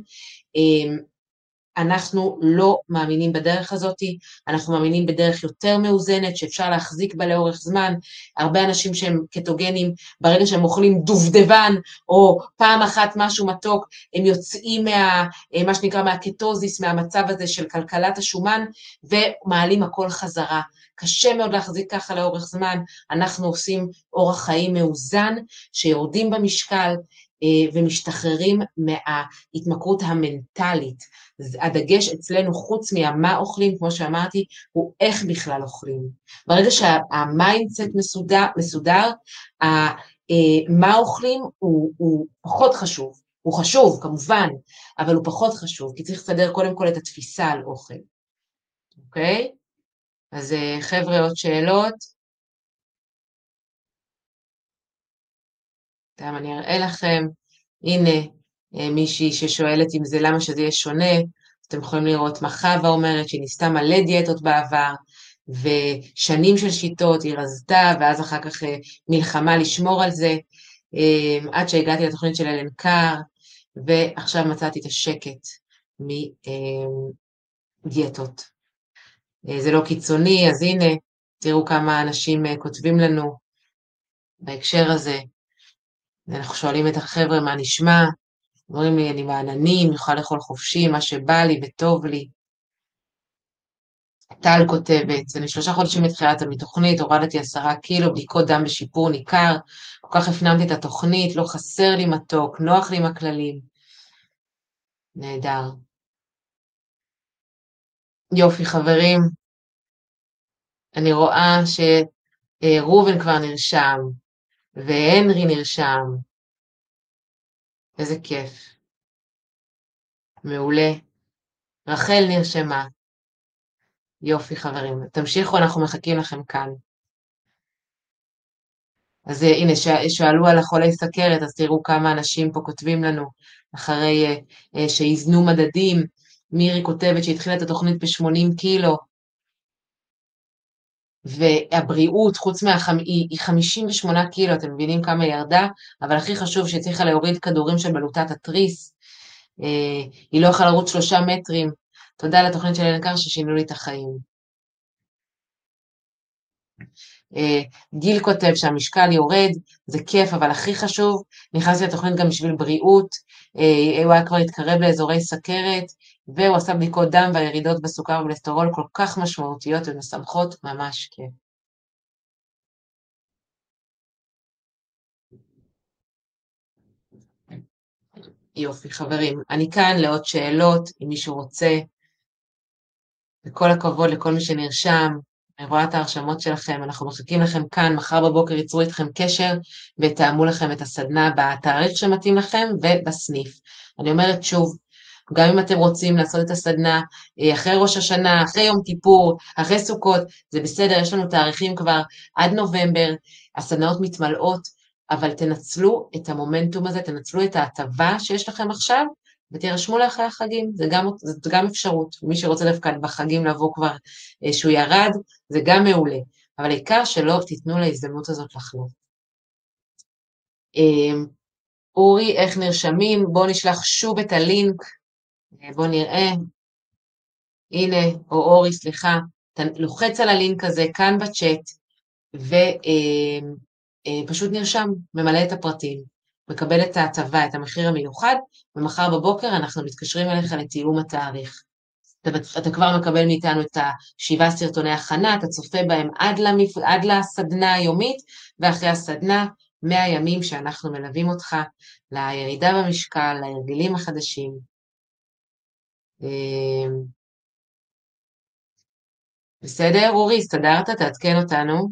אנחנו לא מאמינים בדרך הזאת, אנחנו מאמינים בדרך יותר מאוזנת, שאפשר להחזיק בה לאורך זמן. הרבה אנשים שהם קטוגנים, ברגע שהם אוכלים דובדבן, או פעם אחת משהו מתוק, הם יוצאים מה, מה שנקרא מהקטוזיס, מהמצב הזה של כלכלת השומן, ומעלים הכל חזרה. קשה מאוד להחזיק ככה לאורך זמן, אנחנו עושים אורח חיים מאוזן, שיורדים במשקל, אה, ומשתחררים מההתמכרות המנטלית. הדגש אצלנו, חוץ מהמה אוכלים, כמו שאמרתי, הוא איך בכלל אוכלים. ברגע שה mindset מסודר, מסודר אה, מה אוכלים הוא, הוא פחות חשוב. הוא חשוב, כמובן, אבל הוא פחות חשוב, כי צריך לסדר קודם כל את התפיסה על אוכל, אוקיי? אז אה, חבר'ה, עוד שאלות? גם אני אראה לכם, הנה אה, מישהי ששואלת אם זה למה שזה יהיה שונה, אתם יכולים לראות מה חווה אומרת שהיא ניסתה מלא דיאטות בעבר, ושנים של שיטות היא רזתה, ואז אחר כך אה, מלחמה לשמור על זה, אה, עד שהגעתי לתוכנית של אלן קאר, ועכשיו מצאתי את השקט מדיאטות. זה לא קיצוני, אז הנה, תראו כמה אנשים כותבים לנו בהקשר הזה. אנחנו שואלים את החבר'ה מה נשמע, אומרים לי, אני בעננים, יכולה לאכול חופשי, מה שבא לי וטוב לי. טל כותבת, אני שלושה חודשים מתחילת המתוכנית, הורדתי עשרה קילו, בדיקות דם בשיפור ניכר, כל כך הפנמתי את התוכנית, לא חסר לי מתוק, נוח לי עם הכללים. נהדר. יופי, חברים. אני רואה שראובן כבר נרשם, והנרי נרשם. איזה כיף. מעולה. רחל נרשמה. יופי, חברים. תמשיכו, אנחנו מחכים לכם כאן. אז הנה, שאלו על החולי סכרת, אז תראו כמה אנשים פה כותבים לנו אחרי uh, uh, שאיזנו מדדים. מירי כותבת שהתחילה את התוכנית ב-80 קילו, והבריאות, חוץ מה... היא, היא 58 קילו, אתם מבינים כמה היא ירדה, אבל הכי חשוב שהיא צריכה להוריד כדורים של בלוטת התריס, אה, היא לא יכולה לרוץ שלושה מטרים. תודה לתוכנית של אלן קר ששינו לי את החיים. אה, גיל כותב שהמשקל יורד, זה כיף, אבל הכי חשוב, נכנסתי לתוכנית גם בשביל בריאות, אה, הוא היה כבר התקרב לאזורי סכרת, והוא עשה בדיקות דם והירידות בסוכר ובלסטרול כל כך משמעותיות ומשמחות, ממש כיף. יופי, חברים. אני כאן לעוד שאלות, אם מישהו רוצה. וכל הכבוד לכל מי שנרשם, אני רואה את ההרשמות שלכם, אנחנו מחכים לכם כאן, מחר בבוקר ייצרו איתכם קשר ויתאמו לכם את הסדנה בתאריך שמתאים לכם ובסניף. אני אומרת שוב, גם אם אתם רוצים לעשות את הסדנה אה, אחרי ראש השנה, אחרי יום כיפור, אחרי סוכות, זה בסדר, יש לנו תאריכים כבר עד נובמבר, הסדנאות מתמלאות, אבל תנצלו את המומנטום הזה, תנצלו את ההטבה שיש לכם עכשיו, ותירשמו לאחרי החגים, זה גם, זאת גם אפשרות. מי שרוצה דווקא בחגים לבוא כבר אה, שהוא ירד, זה גם מעולה. אבל העיקר שלא תיתנו להזדמנות הזאת לחלוף. אה, אורי, איך נרשמים? בואו נשלח שוב את הלינק בואו נראה, הנה, או אורי, סליחה, אתה לוחץ על הלינק הזה כאן בצ'אט, ופשוט אה, אה, נרשם, ממלא את הפרטים, מקבל את ההטבה, את המחיר המיוחד, ומחר בבוקר אנחנו מתקשרים אליך לתיאום התאריך. אתה, אתה כבר מקבל מאיתנו את השבעה סרטוני הכנה, אתה צופה בהם עד, למפ... עד לסדנה היומית, ואחרי הסדנה, 100 ימים שאנחנו מלווים אותך לירידה במשקל, להרגלים החדשים, בסדר, אורי, הסתדרת? תעדכן אותנו.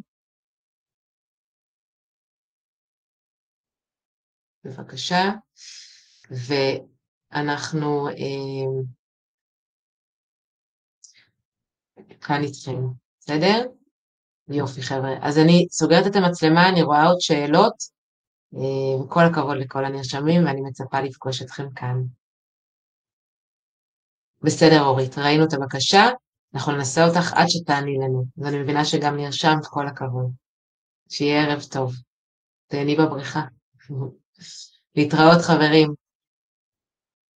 בבקשה. ואנחנו אמ, כאן איתכם. בסדר? יופי חבר'ה. אז אני סוגרת את המצלמה, אני רואה עוד שאלות. אה, כל הכבוד לכל הנרשמים, ואני מצפה לפגוש אתכם כאן. בסדר, אורית, ראינו את הבקשה, אנחנו ננסה אותך עד שתעני לנו, ואני מבינה שגם נרשמת, כל הכבוד. שיהיה ערב טוב. תהני בבריכה. להתראות חברים.